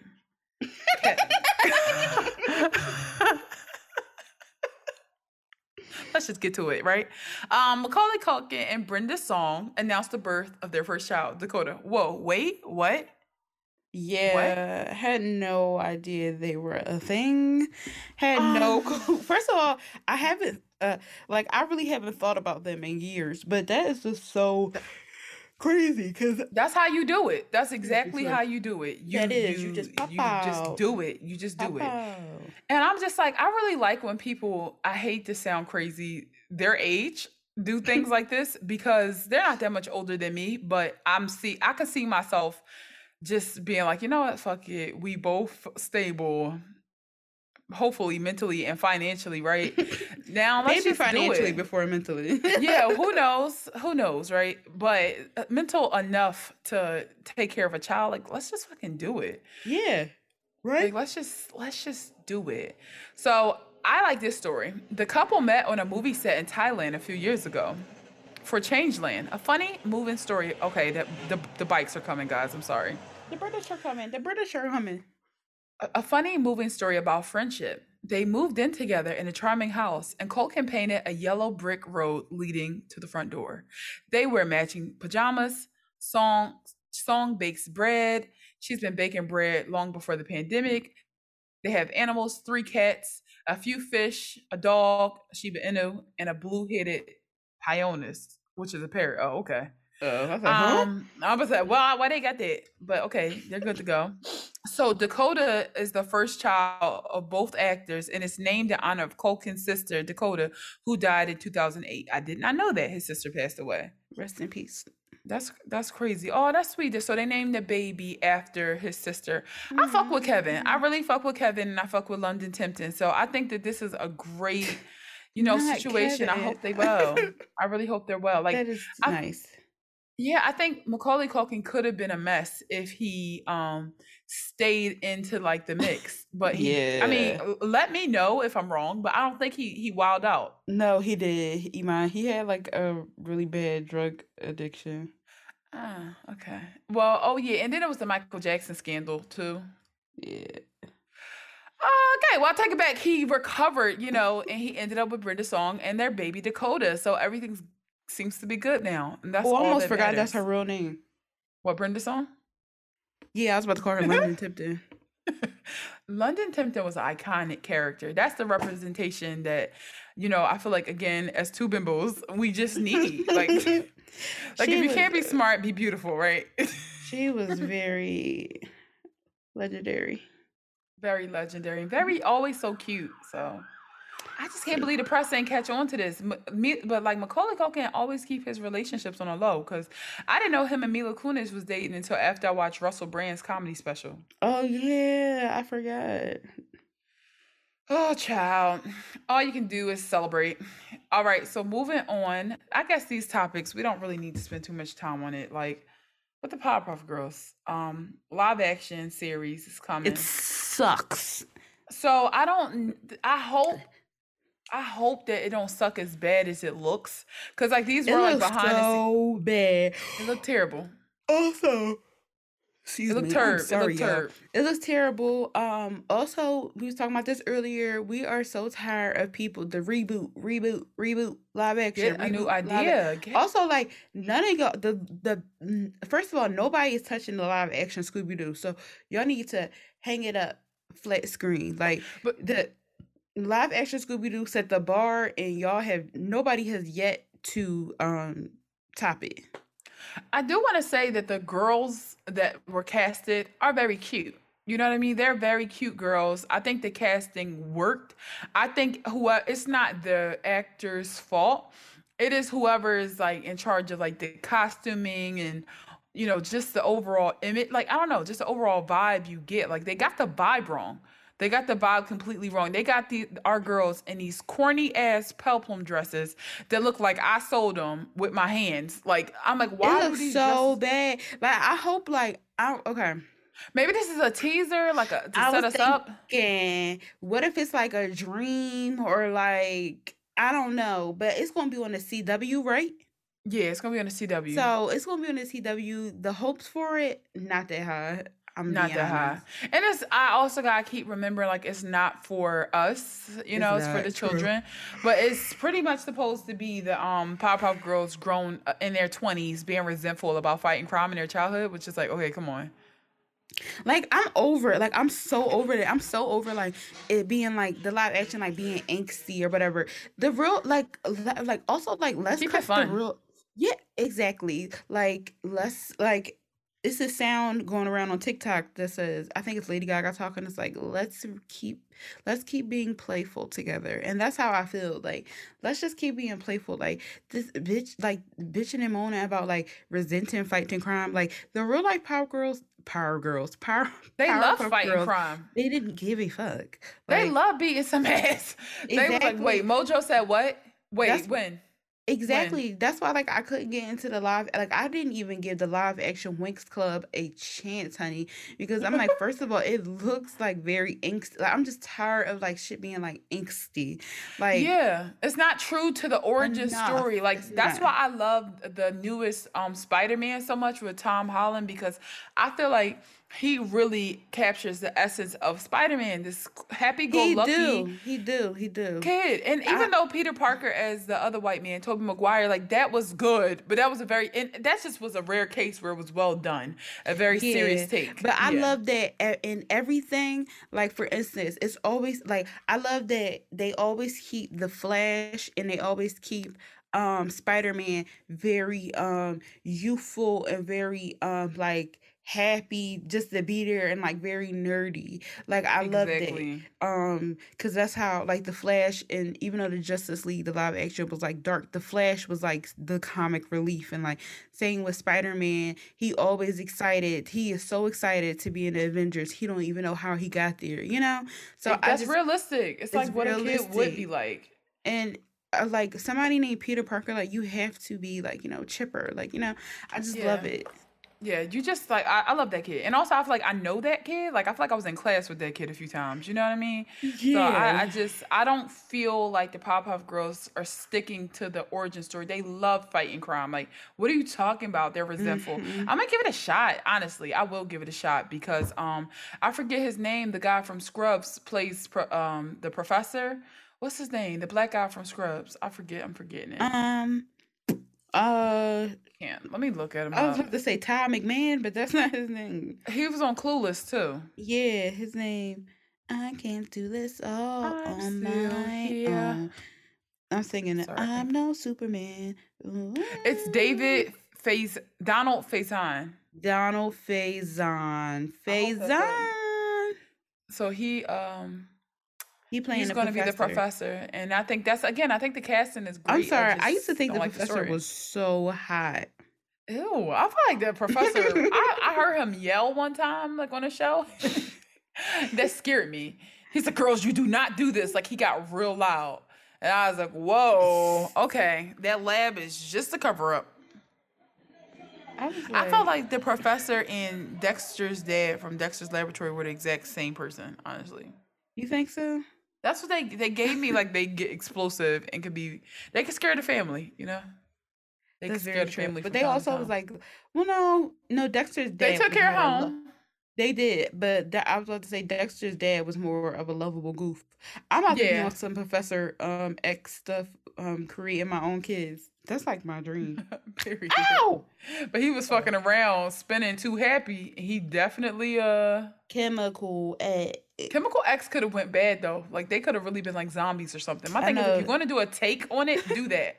let's just get to it, right? Um, Macaulay Culkin and Brenda Song announced the birth of their first child, Dakota. Whoa, wait, what? Yeah, what? had no idea they were a thing. Had um, no First of all, I haven't uh like I really haven't thought about them in years, but that is just so crazy because that's how you do it. That's exactly how you do it. You, that is, you, you just pop you out. just do it. You just pop do it. Out. And I'm just like, I really like when people. I hate to sound crazy. Their age do things like this because they're not that much older than me, but I'm see. I can see myself just being like, you know what, fuck it. We both stable hopefully mentally and financially, right? Now let's maybe financially before mentally. yeah, who knows? Who knows, right? But uh, mental enough to take care of a child, like let's just fucking do it. Yeah. Right? Like, let's just let's just do it. So I like this story. The couple met on a movie set in Thailand a few years ago for Changeland. A funny moving story. Okay, the, the, the bikes are coming, guys. I'm sorry. The British are coming. The British are coming a funny moving story about friendship. They moved in together in a charming house, and Culkin painted a yellow brick road leading to the front door. They wear matching pajamas. Song Song bakes bread. She's been baking bread long before the pandemic. They have animals, three cats, a few fish, a dog, a Shiba Inu, and a blue-headed Pionus, which is a parrot. Oh, okay. Uh, I was like, um. I was like, well, why they got that? But okay, they're good to go. So Dakota is the first child of both actors, and it's named in honor of Culkin's sister, Dakota, who died in 2008. I did not know that his sister passed away. Rest in peace. That's that's crazy. Oh, that's sweet. So they named the baby after his sister. I fuck with Kevin. I really fuck with Kevin and I fuck with London Tipton. So I think that this is a great, you know, Not situation. I hope they well. I really hope they're well. Like that is I- nice. Yeah, I think Macaulay Culkin could have been a mess if he um stayed into like the mix. But he, I mean, let me know if I'm wrong, but I don't think he he wilded out. No, he did. Iman. He had like a really bad drug addiction. Ah, okay. Well, oh yeah, and then it was the Michael Jackson scandal too. Yeah. Okay, well, I take it back. He recovered, you know, and he ended up with Brenda Song and their baby Dakota. So everything seems to be good now. And that's oh, I almost that forgot that's her real name. What Brenda Song? Yeah, I was about to call her London Tipton. London Tipton was an iconic character. That's the representation that, you know, I feel like again, as two bimbos, we just need. Like, like She if you was- can't be smart, be beautiful, right? She was very legendary. very legendary and very always so cute. So I just can't believe the press ain't catch on to this. Me, but like Macaulay Culkin always keep his relationships on a low because I didn't know him and Mila Kunis was dating until after I watched Russell Brand's comedy special. Oh yeah, I forgot. Oh, child. All you can do is celebrate. All right, so moving on. I guess these topics, we don't really need to spend too much time on it. Like, with the Powerpuff Girls, um, live action series is coming. It sucks. So I don't. I hope. I hope that it don't suck as bad as it looks, cause like these It were like behind the so bad. It looked terrible. Also, excuse It looked me. turd. It looked turd. It looks terrible. Um. Also, we was talking about this earlier. We are so tired of people the reboot, reboot, reboot, live action. Get a new reboot, idea. Get- Also, like none of y'all. The the mm, first of all, nobody is touching the live action Scooby Doo. So y'all need to hang it up flat screen. Like But the live action Scooby Doo set the bar, and y'all have nobody has yet to um top it. I do want to say that the girls that were casted are very cute. You know what I mean? They're very cute girls. I think the casting worked. I think who it's not the actor's fault. It is whoever is like in charge of like the costuming and you know just the overall image. Like I don't know, just the overall vibe you get. Like they got the vibe wrong. They got the vibe completely wrong. They got the our girls in these corny ass peplum dresses that look like I sold them with my hands. Like I'm like, why it looks these so bad. Like I hope, like I okay. Maybe this is a teaser, like a to I set us up. thinking, what if it's like a dream or like I don't know, but it's gonna be on the CW, right? Yeah, it's gonna be on the CW. So it's gonna be on the CW. The hopes for it not that high. I'm not that high. And it's I also gotta keep remembering like it's not for us, you It's know, it's for the true. children. But it's pretty much supposed to be the um Powerpuff Girls grown uh, in their twenties being resentful about fighting crime in their childhood, which is like, okay, come on. Like I'm over it. Like I'm so over it. I'm so over like it being like the live action like being angsty or whatever. The real like li- like also like let's Keep it fun. real. Yeah, exactly. Like let's like it's a sound going around on TikTok that says I think it's Lady Gaga talking. It's like let's keep let's keep being playful together, and that's how I feel. Like let's just keep being playful. Like this bitch, like bitching and moaning about like resenting fighting crime. Like the real life Power Girls, Power Girls, Power. They love fighting Girls, crime. They didn't give a fuck. They love beating some ass. They was like, wait, Mojo said what? Wait, That's- when? Exactly. That's why like I couldn't get into the live like I didn't even give the live action Winx Club a chance, honey. Because I'm like, first of all, it looks like very angsty. Like, I'm just tired of like shit being like angsty. Like yeah, it's not true to the origin Enough. story. Like It's that's not. why I love the newest um Spider-Man so much with Tom Holland because I feel like he really captures the essence of Spider-Man, this happy-go-lucky He do. He do. He do. kid. And even I- though Peter Parker as the other white man, Tobey Maguire, like that was good, but that was a very and that just was a rare case where it was well done, a very serious take. But I Yeah. love that in everything. Like for instance, it's always like I love that they always keep the Flash and they always keep um Spider-Man very um youthful and very um like happy just to be there and like very nerdy. Like I loved it, Um, cause that's how like the Flash and even though the Justice League, the live action was like dark, the Flash was like the comic relief and like saying with Spider Man, he always excited. He is so excited to be in the Avengers. He don't even know how he got there, you know? So like, that's just, realistic. It's, it's like what realistic. a kid would be like. And uh, like somebody named Peter Parker, like you have to be like, you know, chipper. Like, you know, I just yeah. love it. Yeah, you just like I, I love that kid, and also I feel like I know that kid. Like I feel like I was in class with that kid a few times. You know what I mean? Yeah. So I, I just I don't feel like the Powerpuff Girls are sticking to the origin story. They love fighting crime. Like what are you talking about? They're resentful. Mm-hmm. I'm gonna give it a shot. Honestly, I will give it a shot because um I forget his name. The guy from Scrubs plays pro, um the professor. What's his name? The black guy from Scrubs. I forget. I'm forgetting it. Um. Uh, can't. Let me look at him. I was about to say Ty McMahon, but that's not his name. He was on Clueless too. Yeah, his name. I can't do this all I'm on my own. I'm singing it. I'm no Superman. Ooh. It's David Faze Donald Faison. Donald Faison. Faison. So he um he playing He's going to be the professor, and I think that's again. I think the casting is great. I'm sorry, I, I used to think the like professor the was so hot. Ew, I feel like the professor. I, I heard him yell one time, like on a show. that scared me. He said, "Girls, you do not do this." Like he got real loud, and I was like, "Whoa, okay, that lab is just a cover up." I, like, I felt like the professor and Dexter's dad from Dexter's Laboratory were the exact same person. Honestly, you think so? That's what they they gave me. Like they get explosive and could be they could scare the family. You know. They That's scare the family. But they also was like, well, no, no. Dexter's dad. They took care of home. They did, but I was about to say Dexter's dad was more of a lovable goof. I'm about yeah. to be on some Professor um X stuff, um, creating my own kids. That's like my dream. Period. Ow! But he was fucking around, spinning too happy. He definitely uh chemical X. Chemical X could have went bad though. Like they could have really been like zombies or something. My thing is, if you're going to do a take on it, do that.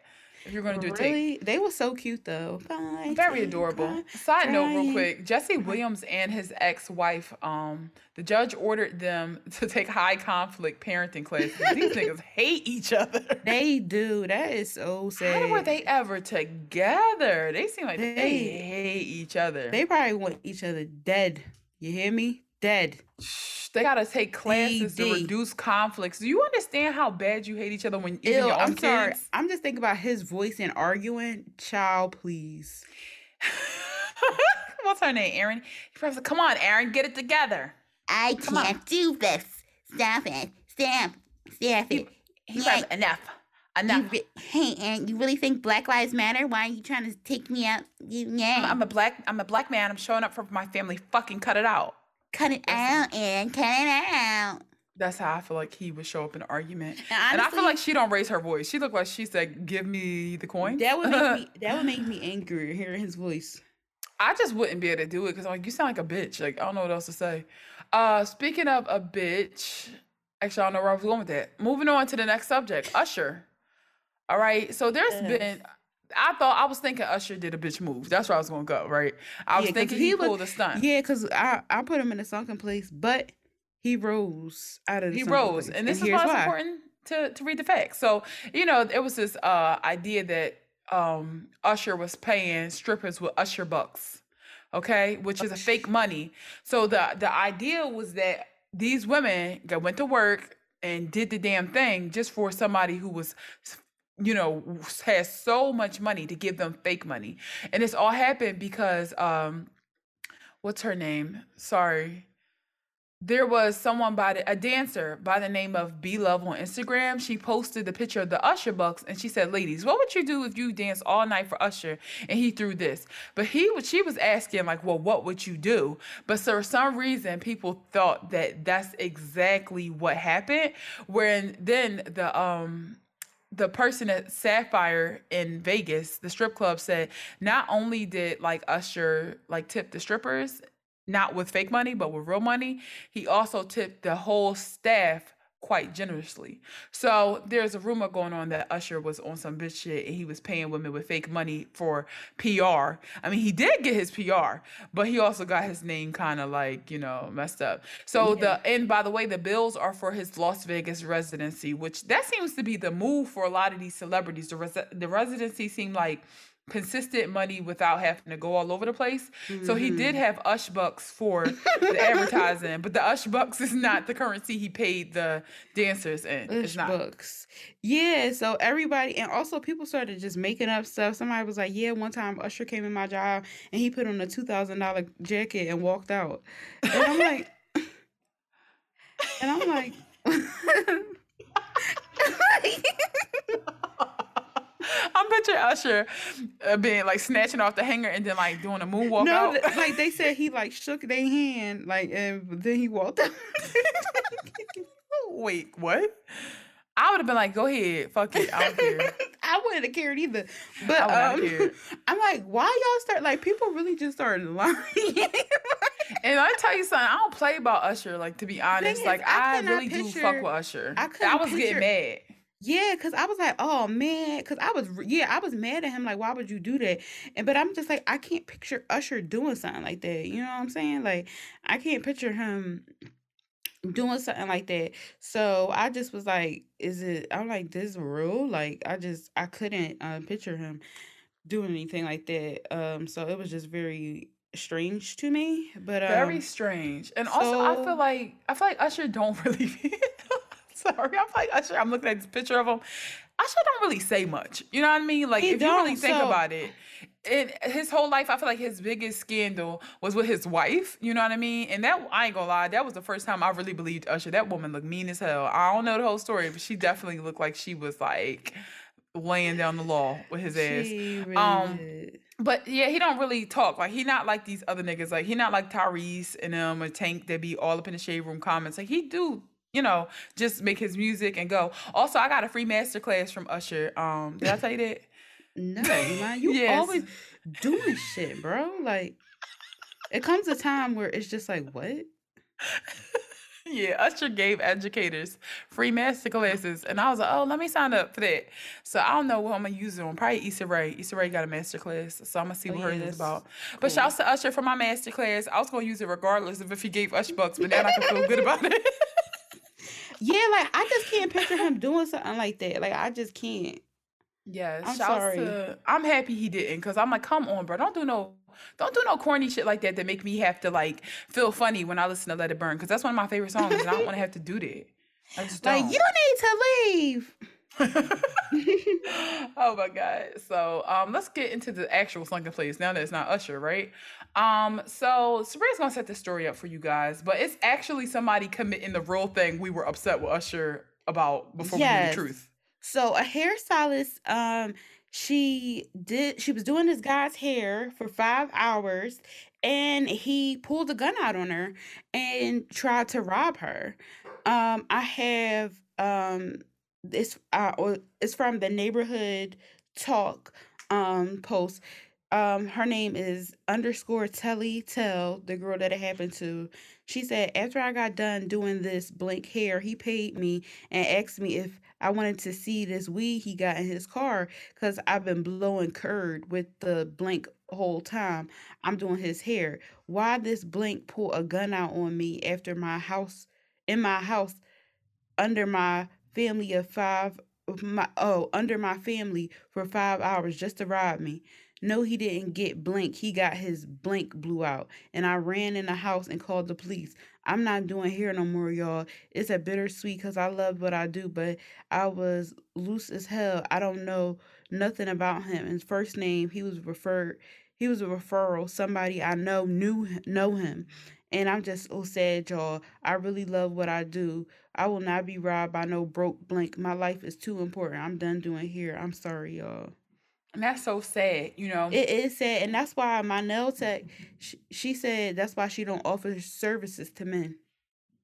If you're going to do really? Take. They were so cute though. Bye, Very adorable. Bye, Side note, real quick: Jesse Williams and his ex-wife, um, the judge ordered them to take high conflict parenting classes. These niggas hate each other. They do. That is so sad. How were they ever together? They seem like they, they hate each other. They probably want each other dead. You hear me? Dead. They gotta take classes to reduce conflicts. Do you understand how bad you hate each other when even Ew, your own I'm kids? sorry. I'm just thinking about his voice and arguing. Child, please. What's her name? Aryn. He probably said, "Come on, Aryn, get it together." I Come can't on. do this. Stop it. Stop. Stop it. He, he yeah. enough. Enough. Re- hey, Aryn, you really think Black Lives Matter? Why are you trying to take me out? Yeah. I'm, I'm a black. I'm a black man. I'm showing up for my family. Fucking cut it out. Cut it out and cut it out. That's how I feel like he would show up in an argument. And, honestly, and I feel like she don't raise her voice. She looked like she said, "Give me the coin." That would make me. That would make me angry hearing his voice. I just wouldn't be able to do it because I'm like you sound like a bitch. Like I don't know what else to say. Uh, speaking of a bitch, actually I don't know where I was going with that. Moving on to the next subject, Usher. All right, so there's yes. been I thought I was thinking Usher did a bitch move. That's where I was gonna go, right? I was yeah, thinking he, he pulled a stunt. Yeah, because I I put him in a sunken place, but he rose out of the he rose, place. and this and is why it's why. important to to read the facts. So you know, it was this uh idea that um Usher was paying strippers with Usher bucks, okay, which is a fake money. So the the idea was that these women that went to work and did the damn thing just for somebody who was you know has so much money to give them fake money and it's all happened because um what's her name sorry there was someone by the, a dancer by the name of B Love on Instagram. She posted the picture of the Usher bucks and she said, "Ladies, what would you do if you danced all night for Usher and he threw this?" But he she was asking like, "Well, what would you do?" But for some reason, people thought that that's exactly what happened. When then the um the person at Sapphire in Vegas, the strip club said not only did like Usher like tip the strippers, not with fake money, but with real money, he also tipped the whole staff quite generously. So there's a rumor going on that Usher was on some bitch shit and he was paying women with fake money for PR. I mean, he did get his PR, but he also got his name kind of like, you know, messed up. So yeah. the and by the way, the bills are for his Las Vegas residency, which that seems to be the move for a lot of these celebrities. The res- the residency seemed like consistent money without having to go all over the place. Mm-hmm. So he did mm-hmm. have Ush bucks for the advertising, but the Ush bucks is not the currency he paid the dancers in. Ush it's not. bucks. Yeah, so everybody and also people started just making up stuff. Somebody was like, "Yeah, one time Usher came in my job and he put on a two thousand dollar jacket and walked out," and I'm like, and I'm like. I'm picturing Usher uh, being like snatching off the hanger and then like doing a moonwalk no, out. Th- like they said, he like shook their hand, like, and then he walked out. Wait, what? I would have been like, "Go ahead, fuck it, I don't care." I wouldn't have cared either. But um, I'm like, why y'all start like people really just started lying. and I tell you something, I don't play about Usher. Like to be honest, like I, I really picture, do fuck with Usher. I, I was picture, getting mad. Yeah, cause I was like, oh man, cause I was yeah, I was mad at him. Like, why would you do that? And but I'm just like, I can't picture Usher doing something like that. You know what I'm saying? Like, I can't picture him doing something like that. So I just was like, is it? I'm like, this real? Like, I just I couldn't uh, picture him doing anything like that. Um, so it was just very strange to me. But um, very strange, and also so, I feel like I feel like Usher don't really. Sorry, I'm like Usher. I'm looking at this picture of him. Usher don't really say much. You know what I mean? Like he if you really think so, about it, it his whole life, I feel like his biggest scandal was with his wife. You know what I mean? And that I ain't gonna lie, that was the first time I really believed Usher. That woman looked mean as hell. I don't know the whole story, but she definitely looked like she was like laying down the law with his ass. Really um. Did. But yeah, he don't really talk. Like he not like these other niggas. Like he not like Tyrese and um or Tank that be all up in the shade room comments. Like he do you know, just make his music and go. Also, I got a free master class from Usher. Um, did I tell you that? No, man, you yes. always doing shit, bro. Like, it comes a time where it's just like, what? yeah, Usher gave educators free master classes, and I was like, oh, let me sign up for that. So I don't know what I'm gonna use it on. Probably Issa Rae. Issa Rae got a master class, so I'm gonna see oh, what oh, hers is about. Cool. But shouts to Usher for my master class. I was gonna use it regardless of if he gave Usher bucks, but now I can feel good about it. Yeah, like I just can't picture him doing something like that. Like I just can't. Yes, I'm sorry. To, I'm happy he didn't, because I'm like, come on, bro, don't do no, don't do no corny shit like that that make me have to like feel funny when I listen to Let It Burn, because that's one of my favorite songs, and I don't want to have to do that. I just don't. Like you need to leave. oh my god. So um let's get into the actual sunken place now that it's not Usher, right? Um, so Sabrina's gonna set the story up for you guys, but it's actually somebody committing the real thing we were upset with Usher about before yes. we knew the truth. So a hairstylist, um, she did she was doing this guy's hair for five hours and he pulled a gun out on her and tried to rob her. Um, I have um this uh it's from the neighborhood talk um post um her name is underscore telly tell the girl that it happened to. She said after i got done doing this blank hair he paid me and asked me if i wanted to see this weed he got in his car because i've been blowing curd with the blank whole time i'm doing his hair. Why this blank pull a gun out on me after my house in my house under my family of five my oh under my family for five hours just to rob me no, he didn't get blank. He got his blank blew out. And I ran in the house and called the police. I'm not doing here no more, y'all. It's a bittersweet because I love what I do, but I was loose as hell. I don't know nothing about him. His first name, he was referred, he was a referral. Somebody I know knew know him. And I'm just so sad, y'all. I really love what I do. I will not be robbed by no broke blank. My life is too important. I'm done doing here. I'm sorry, y'all. And that's so sad, you know. It is sad, and that's why my nail tech, she, she said that's why she don't offer services to men.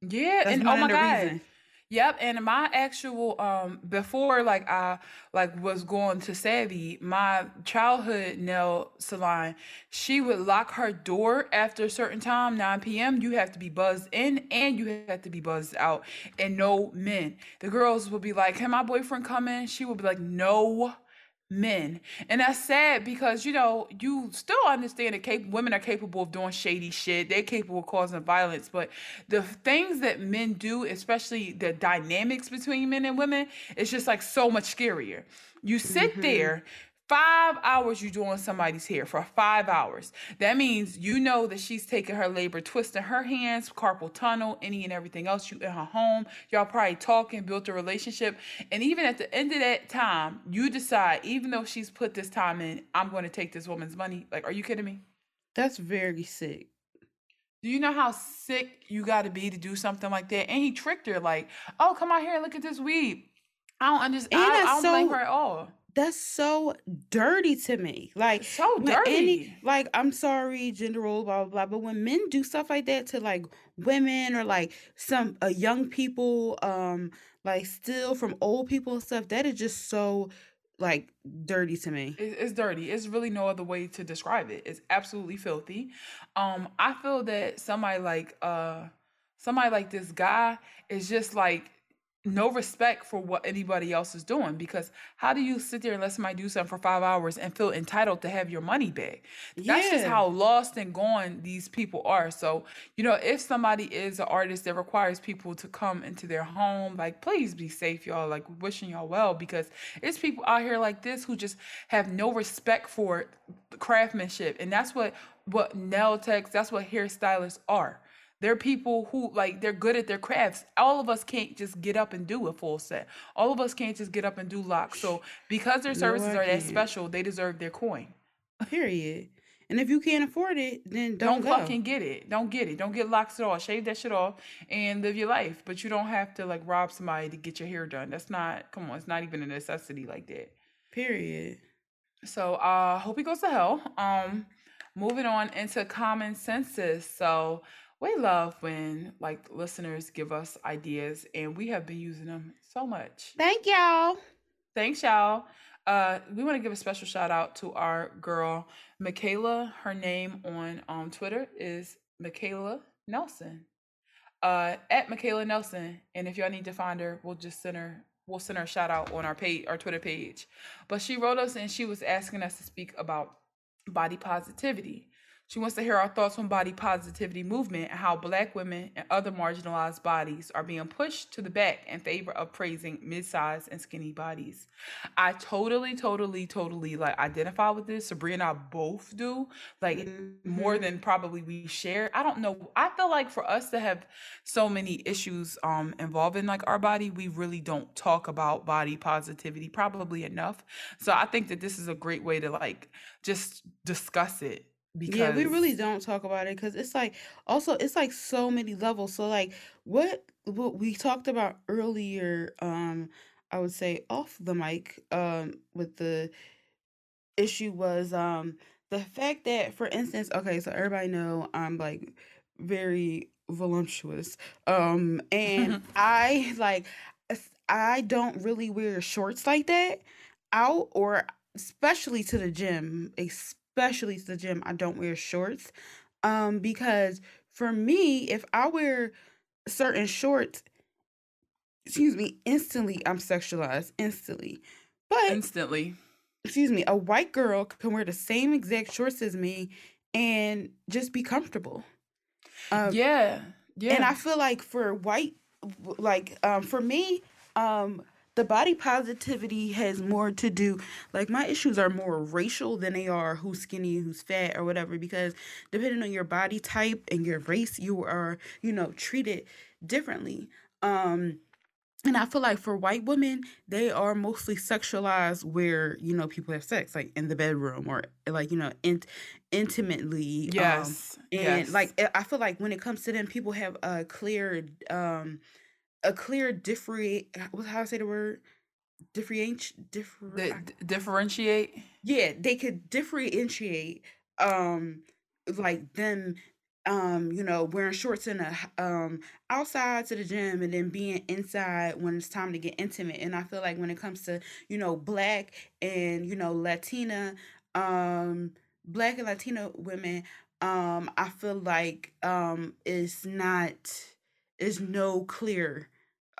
Yeah, that's and oh my god, reason. Yep, and my actual um before like I like was going to Savvy, my childhood nail salon, she would lock her door after a certain time, 9 p.m. You have to be buzzed in and you have to be buzzed out, and no men. The girls would be like, "Can my boyfriend come in?" She would be like, "No." Men. And that's sad because you know, you still understand that cap- women are capable of doing shady shit. They're capable of causing violence, but the things that men do, especially the dynamics between men and women, it's just like so much scarier. You sit mm-hmm. there Five hours you doing somebody's hair for five hours. That means you know that she's taking her labor, twisting her hands, carpal tunnel, any and everything else. You in her home. Y'all probably talking, built a relationship. And even at the end of that time, you decide, even though she's put this time in, I'm going to take this woman's money. Like, are you kidding me? That's very sick. Do you know how sick you got to be to do something like that? And he tricked her, like, oh, come out here and look at this weed. I don't understand. I, I, don't so, blame her at all that's so dirty to me. Like so dirty. Any, like I'm sorry, gender role, blah, blah blah. But when men do stuff like that to like women or like some uh, young people, um, like steal from old people and stuff, that is just so like dirty to me. It's dirty. It's really no other way to describe it. It's absolutely filthy. Um, I feel that somebody like uh somebody like this guy is just like no respect for what anybody else is doing because how do you sit there and let somebody do something for five hours and feel entitled to have your money back? That's just how lost and gone these people are. So, you know, if somebody is an artist that requires people to come into their home, like please be safe, y'all. Like wishing y'all well because it's people out here like this who just have no respect for craftsmanship. And that's what what nail techs, that's what hairstylists are they're people who like they're good at their crafts. All of us can't just get up and do a full set. All of us can't just get up and do locks. So because their services no, are that special, they deserve their coin. Period. And if you can't afford it, then don't, don't fucking get it. Don't get it. Don't get locks at all. Shave that shit off and live your life. But you don't have to like rob somebody to get your hair done. That's not. Come on, it's not even a necessity like that. Period. So uh hope he goes to hell. Um, moving on into common senses. So we love when like listeners give us ideas and we have been using them so much. Thank y'all. Thanks, y'all. Uh, we want to give a special shout out to our girl Michaela. Her name on um, Twitter is Michaela Nelson. Uh, at Michaela Nelson. And if y'all need to find her, we'll just send her we'll send her a shout out on our page our Twitter page. But she wrote us and she was asking us to speak about body positivity. She wants to hear our thoughts on body positivity movement and how black women and other marginalized bodies are being pushed to the back in favor of praising mid-sized and skinny bodies. I totally, totally, totally like identify with this. Sabrina and I both do. Like mm-hmm. more than probably we share. I don't know. I feel like for us to have so many issues um involving like our body, we really don't talk about body positivity probably enough. So I think that this is a great way to like just discuss it because yeah we really don't talk about it because it's like also it's like so many levels. So like what what we talked about earlier um i would say off the mic um with the issue was um the fact that for instance okay so everybody know i'm like very voluptuous um and i like i don't really wear shorts like that out or especially to the gym especially to the gym, I don't wear shorts. Um, because for me, if I wear certain shorts, excuse me, instantly I'm sexualized. Instantly. But instantly. Excuse me, a white girl can wear the same exact shorts as me and just be comfortable. Um, yeah. Yeah. And I feel like for white like um for me, um the body positivity has more to do like my issues are more racial than they are who's skinny who's fat or whatever because depending on your body type and your race you are you know treated differently um and I feel like for white women, they are mostly sexualized where, you know, people have sex, like in the bedroom or like, you know, in, intimately. Um, yes. Um, and yes. like, I feel like when it comes to them, people have a clear, um, a clear differentiate. What's how I say the word? Differentiate. Differ- differentiate. Yeah, they could differentiate. Um, like them um, you know, wearing shorts in a um outside to the gym and then being inside when it's time to get intimate. And I feel like when it comes to, you know, black and, you know, Latina, um, black and Latino women, um, I feel like um it's not it's no clear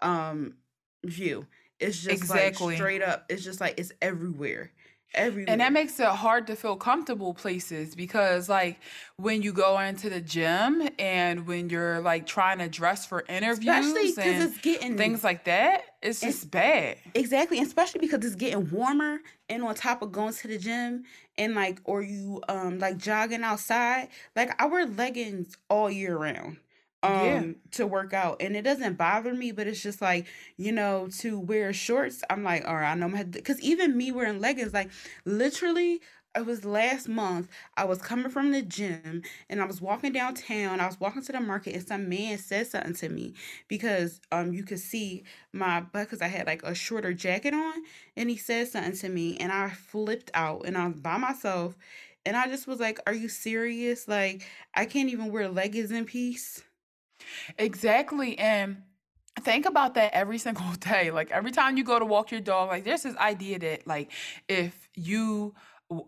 um view. It's just exactly. like straight up. It's just like it's everywhere everywhere. And that makes it hard to feel comfortable places because like when you go into the gym and when you're like trying to dress for interviews and it's getting things like that, it's just bad. Exactly. Especially because it's getting warmer and on top of going to the gym and like or you um like jogging outside. Like I wear leggings all year round yeah. um to work out and it doesn't bother me but it's just like you know to wear shorts i'm like all right i know my because even me wearing leggings like literally it was last month i was coming from the gym and i was walking downtown i was walking to the market and some man said something to me because um you could see my butt because i had like a shorter jacket on and he said something to me and i flipped out and i was by myself and i just was like are you serious like i can't even wear leggings in peace Exactly. And think about that every single day. Like every time you go to walk your dog, like there's this idea that like if you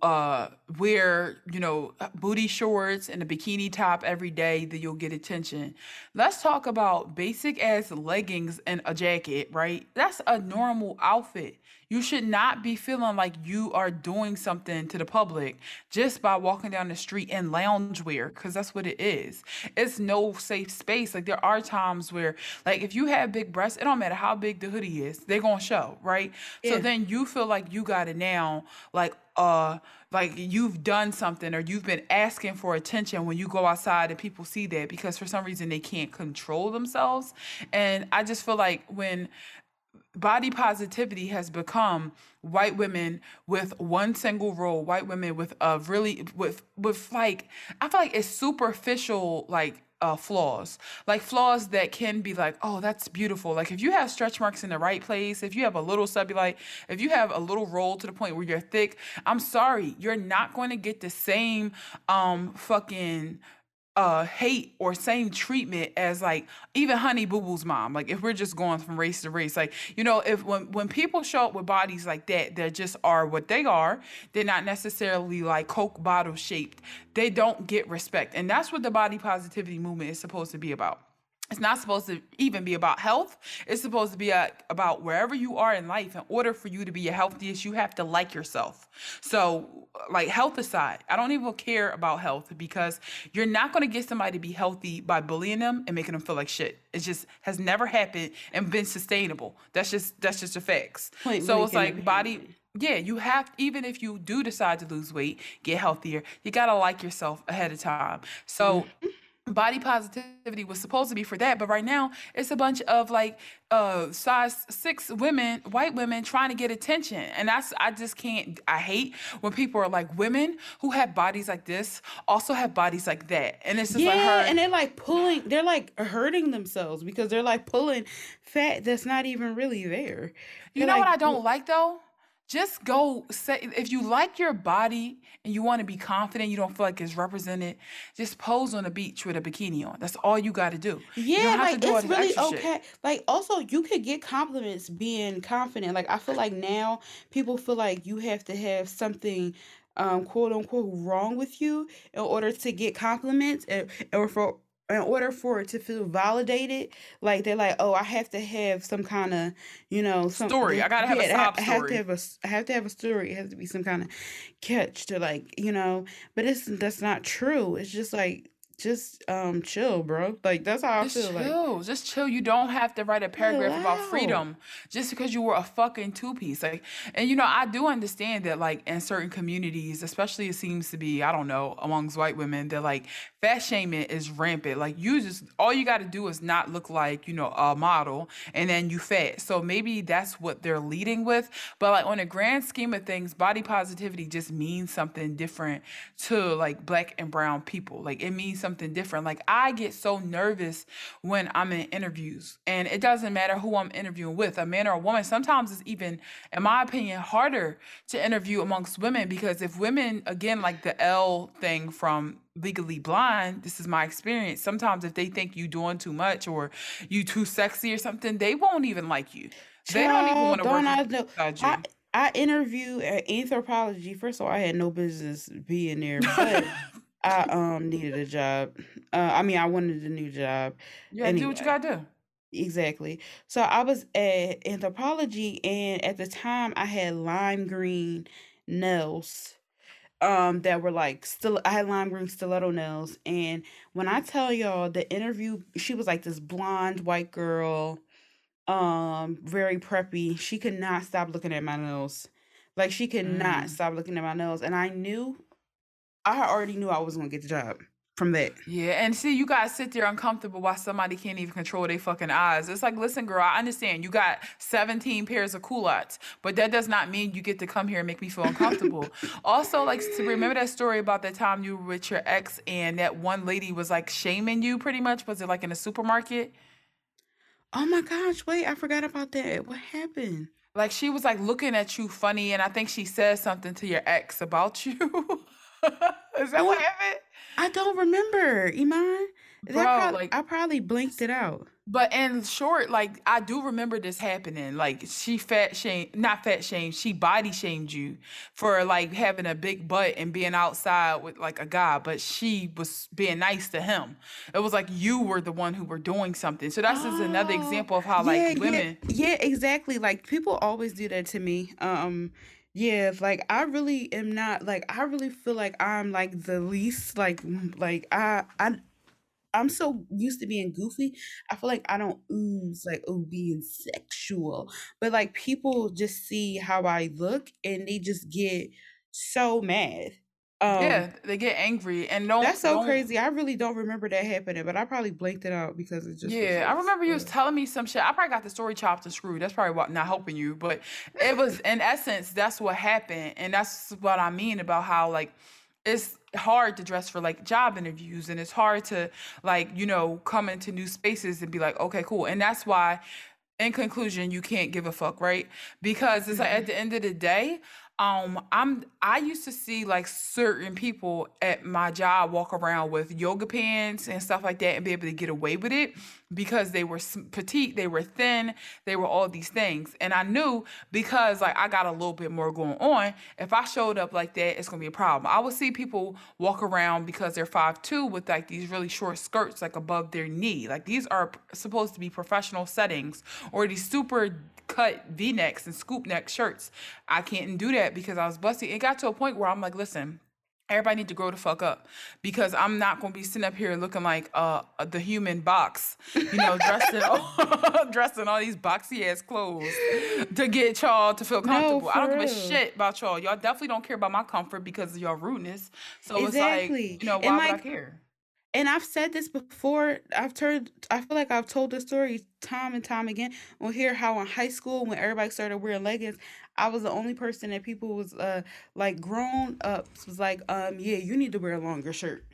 uh wear you know uh, booty shorts and a bikini top every day that you'll get attention let's talk about basic ass leggings and a jacket right that's a normal outfit you should not be feeling like you are doing something to the public just by walking down the street in loungewear because that's what it is. It's no safe space. Like there are times where like if you have big breasts it don't matter how big the hoodie is they're gonna show right? Yeah. so then you feel like you got it now like uh like you've done something or you've been asking for attention when you go outside and people see that because for some reason they can't control themselves. And i just feel like when body positivity has become white women with one single role white women with a really with with like i feel like it's superficial like uh, flaws, like flaws that can be like, oh, that's beautiful. Like if you have stretch marks in the right place, if you have a little cellulite, if you have a little roll to the point where you're thick, I'm sorry, you're not going to get the same um fucking uh hate or same treatment as like even honey boo boo's mom. Like if we're just going from race to race like you know if when when people show up with bodies like that that just are what they are they're not necessarily like coke bottle shaped they don't get respect. And that's what the body positivity movement is supposed to be about it's not supposed to even be about health. It's supposed to be a, about wherever you are in life. In order for you to be your healthiest, you have to like yourself. So, like health aside, I don't even care about health because you're not going to get somebody to be healthy by bullying them and making them feel like shit. It just has never happened and been sustainable. That's just that's just the facts. Point so it's like body. Yeah, you have even if you do decide to lose weight, get healthier, you gotta like yourself ahead of time. So. Body positivity was supposed to be for that but right now it's a bunch of like uh size six women white women trying to get attention. And that's i just can't i hate when people are like women who have bodies like this also have bodies like that. And it's just yeah, like her and they're like pulling they're like hurting themselves because they're like pulling fat that's not even really there. You know like, what i don't like though just go say if you like your body and you want to be confident you don't feel like it's represented just pose on the beach with a bikini on. That's all you got to do yeah like it's really okay shit. like also you could get compliments being confident. Like i feel like now people feel like you have to have something um, quote unquote wrong with you in order to get compliments and, or for in order for it to feel validated, like they're like, oh, I have to have some kind of, you know, some, story. I gotta have a sob I, story. have to have a, I have to have a story. It has to be some kind of catch to like, you know. But it's that's not true. It's just like just um chill, bro. Like that's how just I feel. Chill. Like just chill. You don't have to write a paragraph about freedom just because you were a fucking two piece. Like, and you know, I do understand that like in certain communities, especially it seems to be, I don't know, amongst white women, that like fat shaming is rampant. Like you just all you got to do is not look like you know a model, and then you fat. So maybe that's what they're leading with. But like on a grand scheme of things, body positivity just means something different to like black and brown people. Like it means something different. Like I get so nervous when I'm in interviews, and it doesn't matter who I'm interviewing with, a man or a woman. Sometimes it's even, in my opinion, harder to interview amongst women because if women, again, like the Elle thing from Legally Blonde this is my experience sometimes if they think you doing too much or you too sexy or something they won't even like you they don't even want to work I, know, I, I interviewed at uh, Anthropologie first of all i had no business being there but i um needed a job. Uh, i mean i wanted a new job. Yeah do what you gotta do. Exactly. So I was at Anthropologie, and at the time I had lime green nails um that were like still I had lime green stiletto nails and when I tell y'all the interview she was like this blonde white girl um very preppy. She could not stop looking at my nails. Like she could mm. not stop looking at my nails and I knew I already knew I was gonna get the job from that. Yeah, and see, you guys sit there uncomfortable while somebody can't even control their fucking eyes. It's like, listen, girl, I understand you got 17 pairs of culottes, but that does not mean you get to come here and make me feel uncomfortable. also, like, to remember that story about that time you were with your ex and that one lady was like shaming you pretty much? Was it like in a supermarket? Oh my gosh, wait, I forgot about that. What happened? Like, she was like looking at you funny, and I think she said something to your ex about you. Is that what happened? I don't remember, Iman. Bro, probably, like I probably blinked it out. But in short, like I do remember this happening. Like she fat shame, not fat shame. She body shamed you for like having a big butt and being outside with like a guy, but she was being nice to him. It was like you were the one who were doing something. So that's just another oh, example of how yeah, like women. Yeah, yeah, exactly. Like people always do that to me. Um, yeah, like I really am not like I really feel like I'm like the least like like I I I'm so used to being goofy. I feel like I don't ooze like oh being sexual. But like people just see how I look and they just get so mad. Um, yeah, they get angry and don't. That's so don't, crazy. I really don't remember that happening, but I probably blanked it out because it just. Yeah, I remember you was telling me some shit. I probably got the story chopped and screwed. That's probably what not helping you, but it was in essence that's what happened, and that's what I mean about how like it's hard to dress for like job interviews and it's hard to like you know come into new spaces and be like okay cool and that's why in conclusion you can't give a fuck right because it's like at the end of the day um i'm i used to see like certain people at my job walk around with yoga pants and stuff like that and be able to get away with it because they were petite they were thin they were all these things. And i knew because like i got a little bit more going on if i showed up like that it's gonna be a problem. I would see people walk around because they're five two with like these really short skirts like above their knee. Like these are supposed to be professional settings or these super cut V-necks and scoop neck shirts. I can't do that because I was busty. It got to a point where I'm like, listen, everybody need to grow the fuck up because I'm not gonna be sitting up here looking like uh the human box, you know, dressed in all, dressed in all these boxy ass clothes to get y'all to feel comfortable. No, I don't real. give a shit about y'all. Y'all definitely don't care about my comfort because of your rudeness. So exactly. it's like, you know, why would I care? And I've said this before. I've turned. I feel like I've told this story time and time again. We'll hear how in high school when everybody started wearing leggings, I was the only person that people was uh like grown ups was like, um, yeah, you need to wear a longer shirt.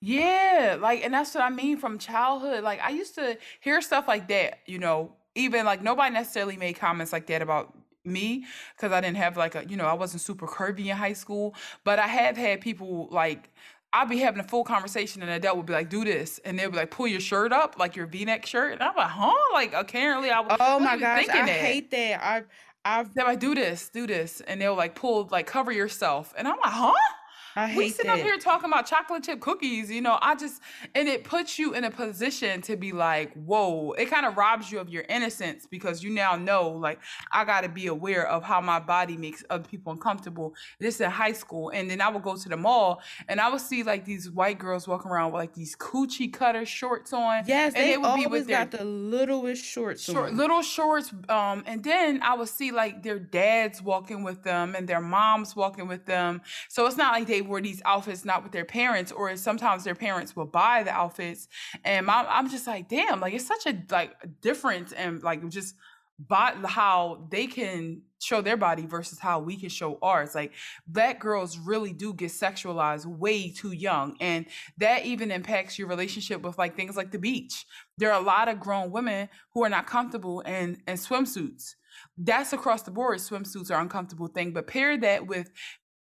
Yeah, like, and that's what I mean from childhood. Like, I used to hear stuff like that. You know, even like nobody necessarily made comments like that about me because I didn't have like a you know I wasn't super curvy in high school, but I have had people like I'll be having a full conversation and adult would be like, do this. And they'll be like, pull your shirt up, like your V-neck shirt. And I'm like, huh? Like apparently I was Oh my gosh, I that. hate that. I've I've they're like, do this, do this. And they'll like pull, like cover yourself. And I'm like, huh? I hate we sit up here talking about chocolate chip cookies, you know. I just and it puts you in a position to be like, whoa. It kind of robs you of your innocence because you now know, like, I got to be aware of how my body makes other people uncomfortable. This in high school, and then I would go to the mall and I would see like these white girls walking around with like these coochie cutter shorts on. Yes, and they, they would always be with their, got the littlest shorts, short, on. little shorts. Um, and then I would see like their dads walking with them and their moms walking with them. So it's not like they wore these outfits not with their parents, or sometimes their parents will buy the outfits. And I'm just like, damn, like it's such a like difference and like just bot how they can show their body versus how we can show ours. Like black girls really do get sexualized way too young. And that even impacts your relationship with like things like the beach. There are a lot of grown women who are not comfortable in, in swimsuits. That's across the board. Swimsuits are uncomfortable thing, but pair that with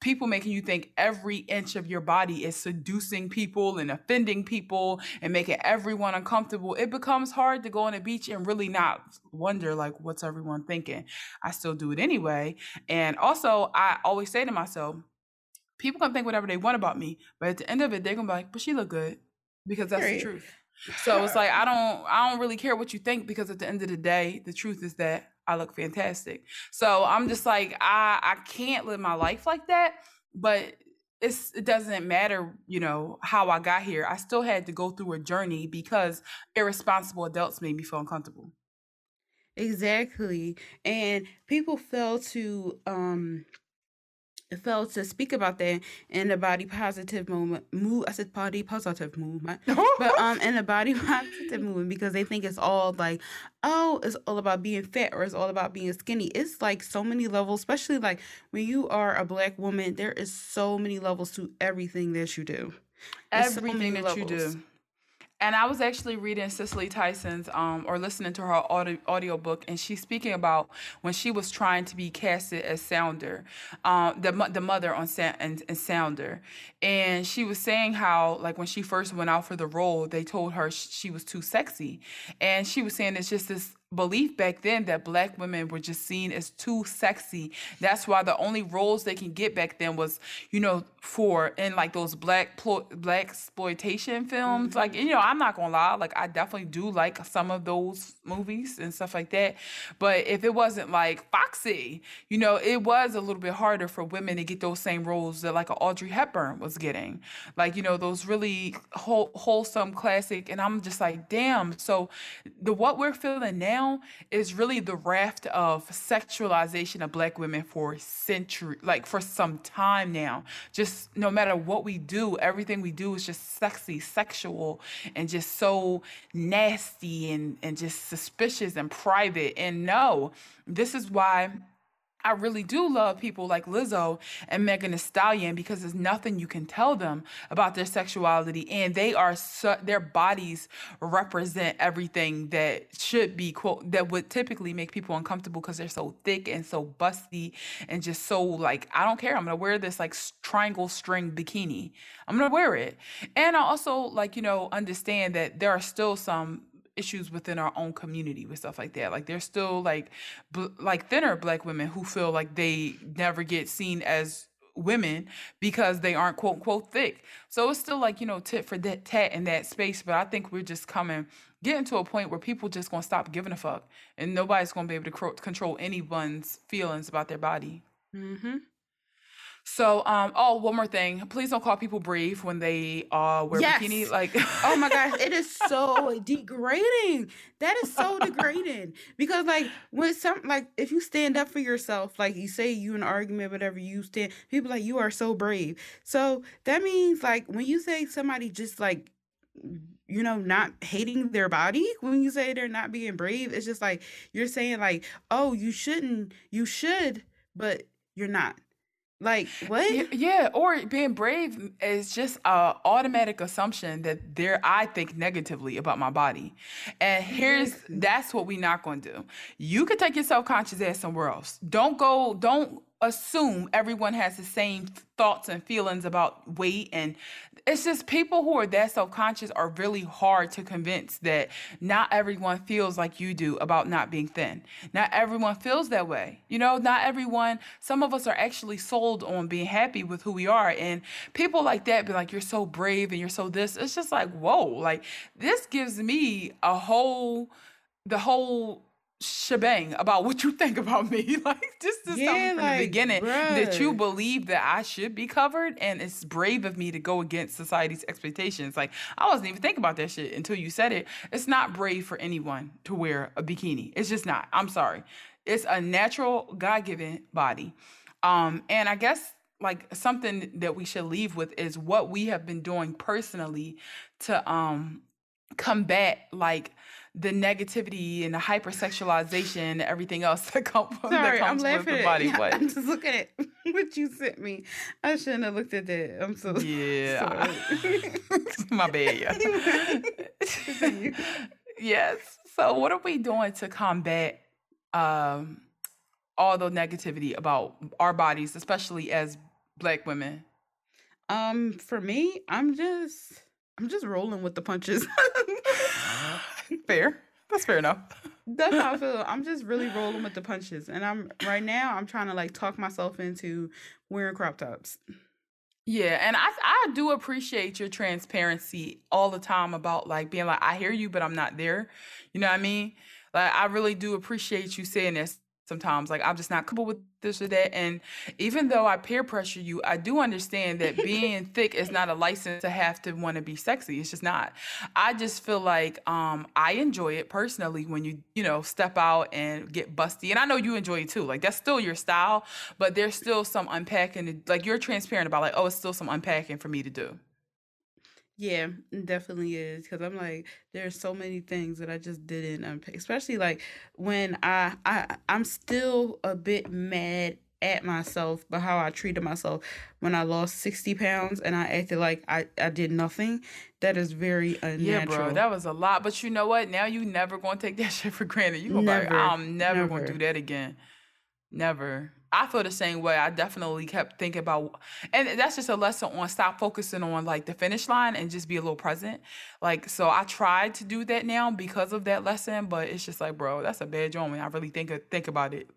people making you think every inch of your body is seducing people and offending people and making everyone uncomfortable, it becomes hard to go on a beach and really not wonder, like, what's everyone thinking? I still do it anyway. And also, I always say to myself, people can think whatever they want about me, but at the end of it, they're gonna be like, but she look good because that's the truth. So it's like I don't I don't really care what you think because at the end of the day, the truth is that I look fantastic. So I'm just like I I can't live my life like that, but it's it doesn't matter, you know, how I got here. I still had to go through a journey because irresponsible adults made me feel uncomfortable. Exactly. And people fail to um failed to speak about that in the body positive movement. Move, I said body positive movement, but um, in the body positive movement because they think it's all like, oh, it's all about being fat or it's all about being skinny. It's like so many levels, especially like when you are a black woman. There is so many levels to everything that you do. everything so that levels. you do. And I was actually reading Cicely Tyson's um or listening to her audio audiobook and she's speaking about when she was trying to be casted as Sounder, um the the mother on Sa- and, and Sounder. And she was saying how like when she first went out for the role, they told her she was too sexy. And she was saying it's just this belief back then that black women were just seen as too sexy. That's why the only roles they can get back then was, you know, for in like those black plo- blaxploitation films. Mm-hmm. Like, you know, I'm not gonna lie, like I definitely do like some of those movies and stuff like that. But if it wasn't like Foxy, you know, it was a little bit harder for women to get those same roles that like Audrey Hepburn was getting. Like, you know, those really whole, wholesome classic. And I'm just like, damn. So the what we're feeling now now is really the raft of sexualization of black women for century like for some time now. Just no matter what we do everything we do is just sexy sexual and just so nasty and and just suspicious and private. And no this is why I really do love people like Lizzo and Megan Thee Stallion because there's nothing you can tell them about their sexuality, and they are so, their bodies represent everything that should be quote that would typically make people uncomfortable because they're so thick and so busty and just so like I don't care. I'm gonna wear this like triangle string bikini. I'm gonna wear it, and I also like you know understand that there are still some issues within our own community with stuff like that. Like there's still like bl- like thinner black women who feel like they never get seen as women because they aren't quote unquote thick. So it's still like, you know, tit for that tat in that space. But I think we're just coming getting to a point where people just gonna stop giving a fuck and nobody's gonna be able to control anyone's feelings about their body. Mm-hmm. So, um, oh, one more thing. Please don't call people brave when they uh wear yes. bikini. Like, oh my gosh, it is so degrading. That is so degrading because, like, when some like if you stand up for yourself, like you say you in an argument, whatever you stand, people like you are so brave. So that means like when you say somebody just like you know, not hating their body when you say they're not being brave. It's just like you're saying, like, oh, you shouldn't, you should, but you're not. Like what? Yeah, or being brave is just a automatic assumption that there I think negatively about my body. And here's that's what we not going to do. You could take your self-conscious ass somewhere else. Don't go don't assume everyone has the same thoughts and feelings about weight and it's just people who are that self-conscious are really hard to convince that not everyone feels like you do about not being thin. Not everyone feels that way you know? Not everyone some of us are actually sold on being happy with who we are and people like that be like you're so brave and you're so this. It's just like whoa like this gives me a whole the whole shebang about what you think about me. like just to yeah, from like, the beginning bruh. that you believe that I should be covered and it's brave of me to go against society's expectations. Like I wasn't even thinking about that shit until you said it. It's not brave for anyone to wear a bikini. It's just not. I'm sorry. It's a natural God-given body. Um and I guess like something that we should leave with is what we have been doing personally to um combat like the negativity and the hypersexualization and everything else that, come, Sorry, that comes I'm laughing with the body. What? I'm just looking at what you sent me. I shouldn't have looked at that. I'm so yeah. My bad. Yeah. yes. So, what are we doing to combat um, all the negativity about our bodies, especially as Black women? Um, for me, I'm just I'm just rolling with the punches. fair. That's fair enough. That's how I feel. I'm just really rolling with the punches. And I'm right now I'm trying to like talk myself into wearing crop tops. Yeah, and I I do appreciate your transparency all the time about like being like I hear you but I'm not there. You know what I mean? Like I really do appreciate you saying this sometimes like i'm just not comfortable with this or that and even though i peer pressure you i do understand that being thick is not a license to have to want to be sexy it's just not. I just feel like um i enjoy it personally when you you know step out and get busty and i know you enjoy it too like that's still your style but there's still some unpacking like you're transparent about like oh it's still some unpacking for me to do yeah, it definitely is because I'm like, there's so many things that I just didn't unpack. Especially like when I I I'm still a bit mad at myself but how I treated myself when I lost 60 pounds and I acted like I, I did nothing. That is very unnatural. Yeah, bro, that was a lot. But you know what? Now you never gonna take that shit for granted. You gonna never, like, I'm never, never gonna do that again. Never. I feel the same way. I definitely kept thinking about, and that's just a lesson on stop focusing on like the finish line and just be a little present. Like, so I tried to do that now because of that lesson, but it's just like, bro, that's a bad joint when I really think think about it.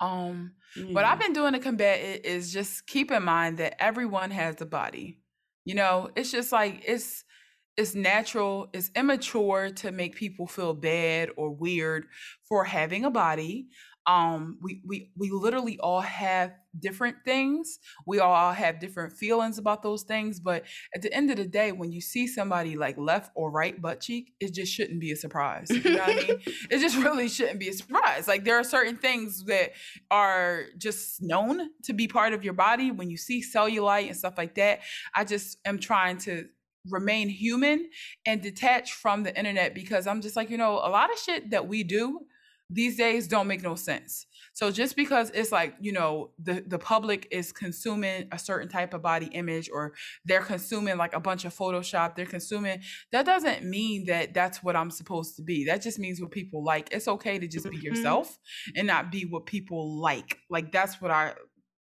Um, mm. what I've been doing to combat it is just keep in mind that everyone has a body. You know, it's just like it's it's natural, it's immature to make people feel bad or weird for having a body um we we we literally all have different things. We all have different feelings about those things but at the end of the day when you see somebody like left or right butt cheek it just shouldn't be a surprise you know what i mean? It just really shouldn't be a surprise. Like there are certain things that are just known to be part of your body. When you see cellulite and stuff like that i just am trying to remain human and detach from the internet because i'm just like you know a lot of shit that we do these days don't make no sense. So just because it's like, you know, the the public is consuming a certain type of body image or they're consuming like a bunch of photoshop, they're consuming that doesn't mean that that's what I'm supposed to be. That just means what people like. It's okay to just be mm-hmm. yourself and not be what people like. Like that's what I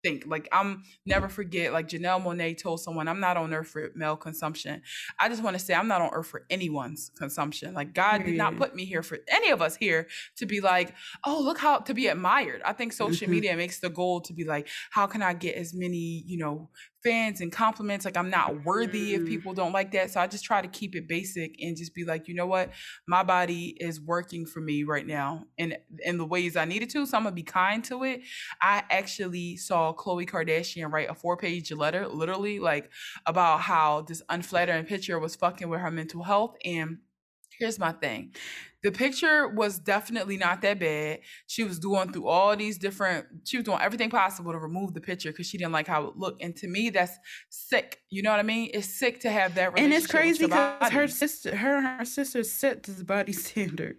think. Like I'm never forget, like Janelle Monáe told someone, I'm not on earth for male consumption. I just want to say I'm not on earth for anyone's consumption. Like God did not put me here for any of us here to be like, oh, look how to be admired. I think social mm-hmm. media makes the goal to be like, how can I get as many, you know, fans and compliments like i'm not worthy if mm. people don't like that. So i just try to keep it basic and just be like you know what? My body is working for me right now and in the ways i needed to so i'm gonna be kind to it. I actually saw khloe kardashian write a four page letter literally like about how this unflattering picture was fucking with her mental health and here's my thing the picture was definitely not that bad. She was doing through all these different, she was doing everything possible to remove the picture because she didn't like how it looked. And to me, that's sick. You know what I mean? It's sick to have that. And it's crazy because her sister, her and her sister set this body standard.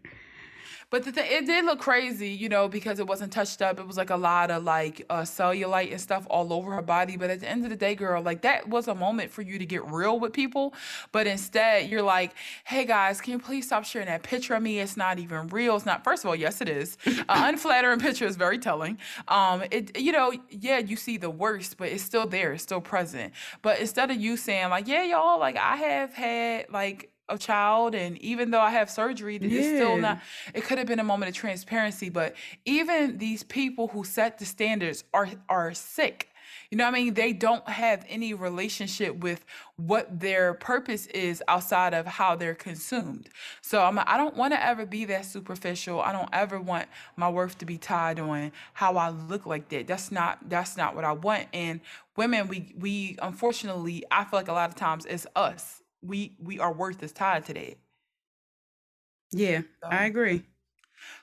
But the it did look crazy, you know, because it wasn't touched up. It was like a lot of like uh, cellulite and stuff all over her body. But at the end of the day, girl, like that was a moment for you to get real with people. But instead, you're like, hey guys, can you please stop sharing that picture of me? It's not even real. It's not. First of all, yes, it is. An unflattering picture is very telling. Um, it, you know, yeah, you see the worst, but it's still there. It's still present. But instead of you saying like, yeah, y'all, like I have had like a child and even though I have surgery, yeah. it's still not it could have been a moment of transparency. But even these people who set the standards are are sick. You know what I mean? They don't have any relationship with what their purpose is outside of how they're consumed. So I'm I don't want to ever be that superficial. I don't ever want my worth to be tied on how I look like that. That's not that's not what I want. And women, we we unfortunately, I feel like a lot of times it's us we we our worth is tied to that. Yeah, so, I agree.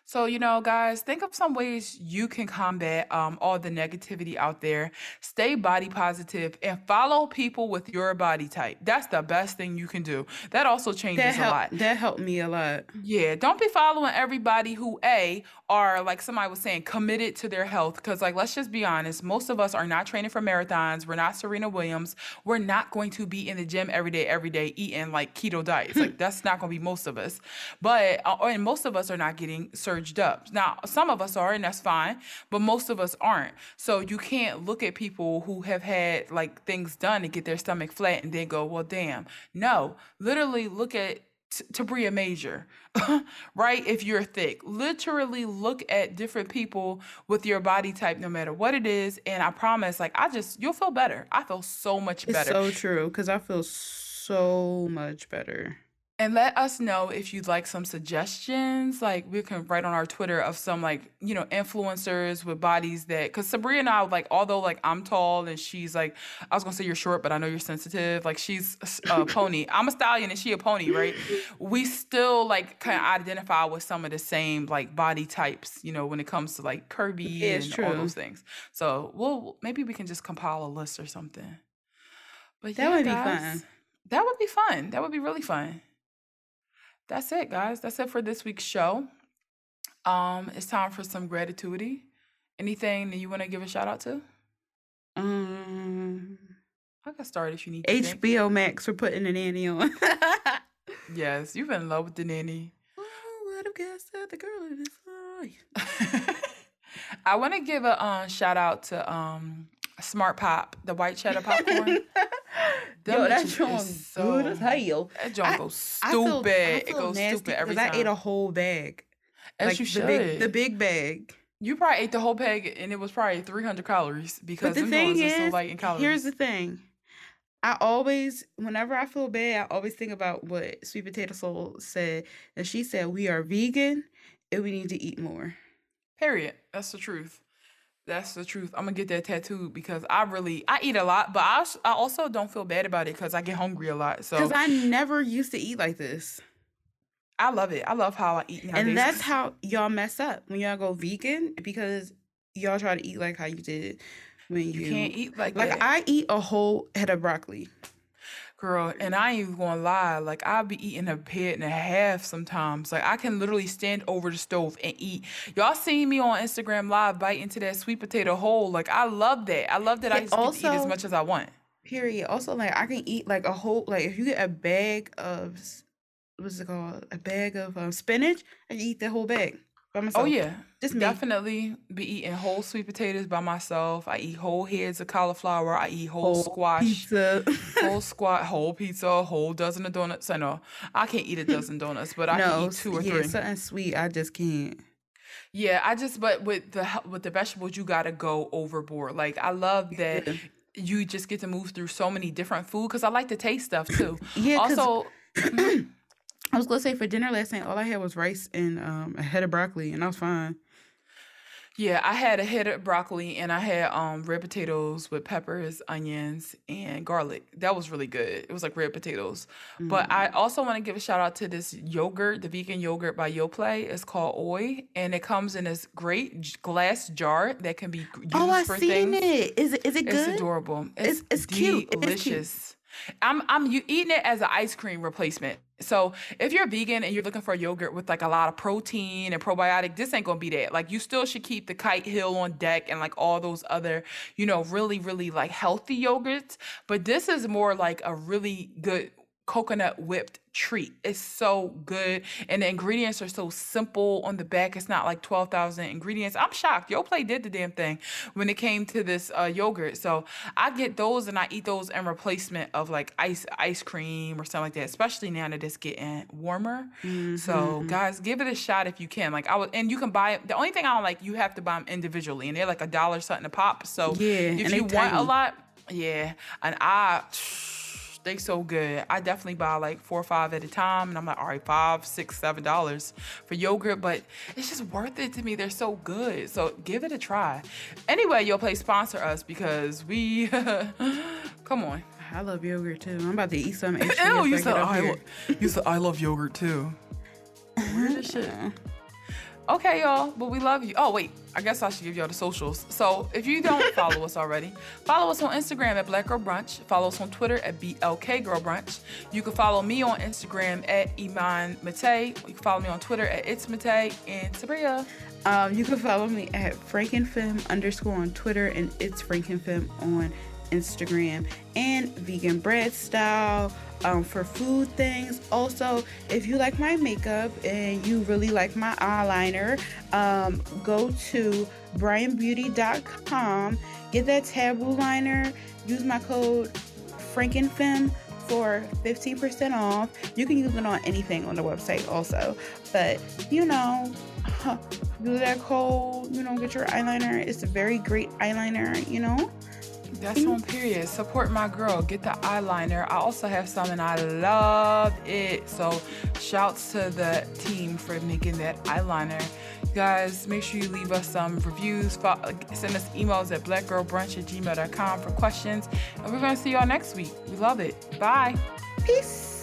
So, you know, guys, think of some ways you can combat um, all the negativity out there. Stay body positive and follow people with your body type. That's the best thing you can do. That also changes that a lot. That helped me a lot. Yeah, don't be following everybody who a are like somebody was saying committed to their health because like let's just be honest, most of us are not training for marathons. We're not Serena Williams. We're not going to be in the gym every day every day eating like keto diets. like that's not going to be most of us. But uh, and most of us are not getting up. Now, some of us are, and that's fine, but most of us aren't. So you can't look at people who have had like things done to get their stomach flat and then go, well, damn. No, literally look at Tabria Major, right? If you're thick, literally look at different people with your body type, no matter what it is. And I promise, like, I just, you'll feel better. I feel so much better. It's so true because I feel so much better. And let us know if you'd like some suggestions. Like we can write on our Twitter of some like, you know, influencers with bodies that cause Sabrina and I like, although like I'm tall and she's like, I was gonna say you're short, but I know you're sensitive. Like she's a pony. I'm a stallion and she a pony, right? We still like kind of identify with some of the same like body types, you know, when it comes to like curvy yeah, and true. all those things. So we'll maybe we can just compile a list or something. But that yeah, would guys, be fun. That would be fun. That would be really fun that's it, guys. That's it for this week's show. Um, it's time for some gratitude. Anything that you want to give a shout out to? Um, I can start if you need. To HBO think. Max for putting the nanny on. yes, you've been in love with the nanny. Oh, guess that the girl in I want to give a uh, shout out to um, Smart Pop, the white cheddar popcorn. Yo, that joint so, good as hell. That joint goes stupid. I feel, I feel it goes stupid every time. Because I ate a whole bag. As like you should. The big, the big bag. You probably ate the whole bag, and it was probably 300 calories because the thing is, so light in calories. Here's the thing. I always, whenever I feel bad, I always think about what Sweet Potato Soul said. And she said, We are vegan and we need to eat more. Period. That's the truth. That's the truth. I'm gonna get that tattooed because I really I eat a lot, but I I also don't feel bad about it because I get hungry a lot. So because I never used to eat like this. I love it. I love how I eat nowadays. And that's how y'all mess up when y'all go vegan because y'all try to eat like how you did when you, you can't eat like like that. I eat a whole head of broccoli. Girl, and I ain't even gonna lie, like I'll be eating a head and a half sometimes. Like I can literally stand over the stove and eat. Y'all seen me on Instagram live bite into that sweet potato whole. Like I love that. I love that I just also, eat as much as I want. Period. Also, like I can eat like a whole like if you get a bag of what's it called? A bag of um, spinach, I eat the whole bag by oh, myself. Oh yeah, just definitely be eating whole sweet potatoes by myself. I eat whole heads of cauliflower. I eat whole, whole squash, pizza. whole squat, whole pizza, whole dozen of donuts. I know I can't eat a dozen donuts, but I no, can eat two or yeah, three. Something sweet, I just can't. Yeah, I just but with the with the vegetables, you gotta go overboard. Like I love that. Yeah. You just get to move through so many different food because I like to taste stuff too. yeah. Also, mm-hmm. I was gonna say for dinner last night, all I had was rice and um, a head of broccoli, and I was fine. Yeah, I had a head of broccoli and I had um red potatoes with peppers, onions, and garlic. That was really good. It was like red potatoes. Mm. But I mm. also want to give a shout out to this yogurt, the vegan yogurt by Yoplait. It's called Oui, and it comes in this great glass jar that can be used oh, I for seen things. it. Is it is it good? It's adorable. It's, it's, it's cute. Delicious. It's cute. I'm I'm you eating it as an ice cream replacement. So if you're vegan and you're looking for a yogurt with like a lot of protein and probiotic, this ain't gonna be that. Like you still should keep the kite hill on deck and like all those other, you know, really, really like healthy yogurts. But this is more like a really good coconut whipped treat. It's so good. And the ingredients are so simple on the back. It's not like 12,000 ingredients. I'm shocked. Yoplait did the damn thing when it came to this uh, yogurt. So I get those and I eat those in replacement of like ice ice cream or something like that, especially now that it's getting warmer. Mm-hmm. So guys, give it a shot if you can. Like I would, and you can buy it. The only thing I don't like, you have to buy them individually and they're like a dollar something a pop. So yeah, if you want tiny. a lot, yeah. And I they so good. I definitely buy like four or five at a time, and I'm like, all right, five, six, seven dollars for yogurt, but it's just worth it to me. They're so good. So give it a try. Anyway, Yoplait sponsor us because we come on. I love yogurt too. I'm about to eat some. Ew, you said I, lo- you said I love yogurt too. Where this shit? Okay, y'all, but we love you. Oh, wait, I guess I should give y'all the socials. So if you don't follow us already, follow us on Instagram at Black Girl Brunch. Follow us on Twitter at BLK Girl Brunch. You can follow me on Instagram at Iman Mate. You can follow me on Twitter at It's Mate and Sabria. Um, you can follow me at Frankenfem underscore on Twitter and It's Frankenfem on Instagram and Vegan Bread Style um, for food things. Also, if you like my makeup and you really like my eyeliner, um, go to brianbeauty.com, get that taboo liner, use my code FrankenFem for 15% off. You can use it on anything on the website also. But, you know, use that code, you know, get your eyeliner. It's a very great eyeliner, you know. That's on period. Support my girl. Get the eyeliner. I also have some and I love it. So shouts to the team for making that eyeliner. guys, make sure you leave us some reviews. Send us emails at blackgirlbrunch at gmail.com for questions. And we're going to see y'all next week. We love it. Bye. Peace.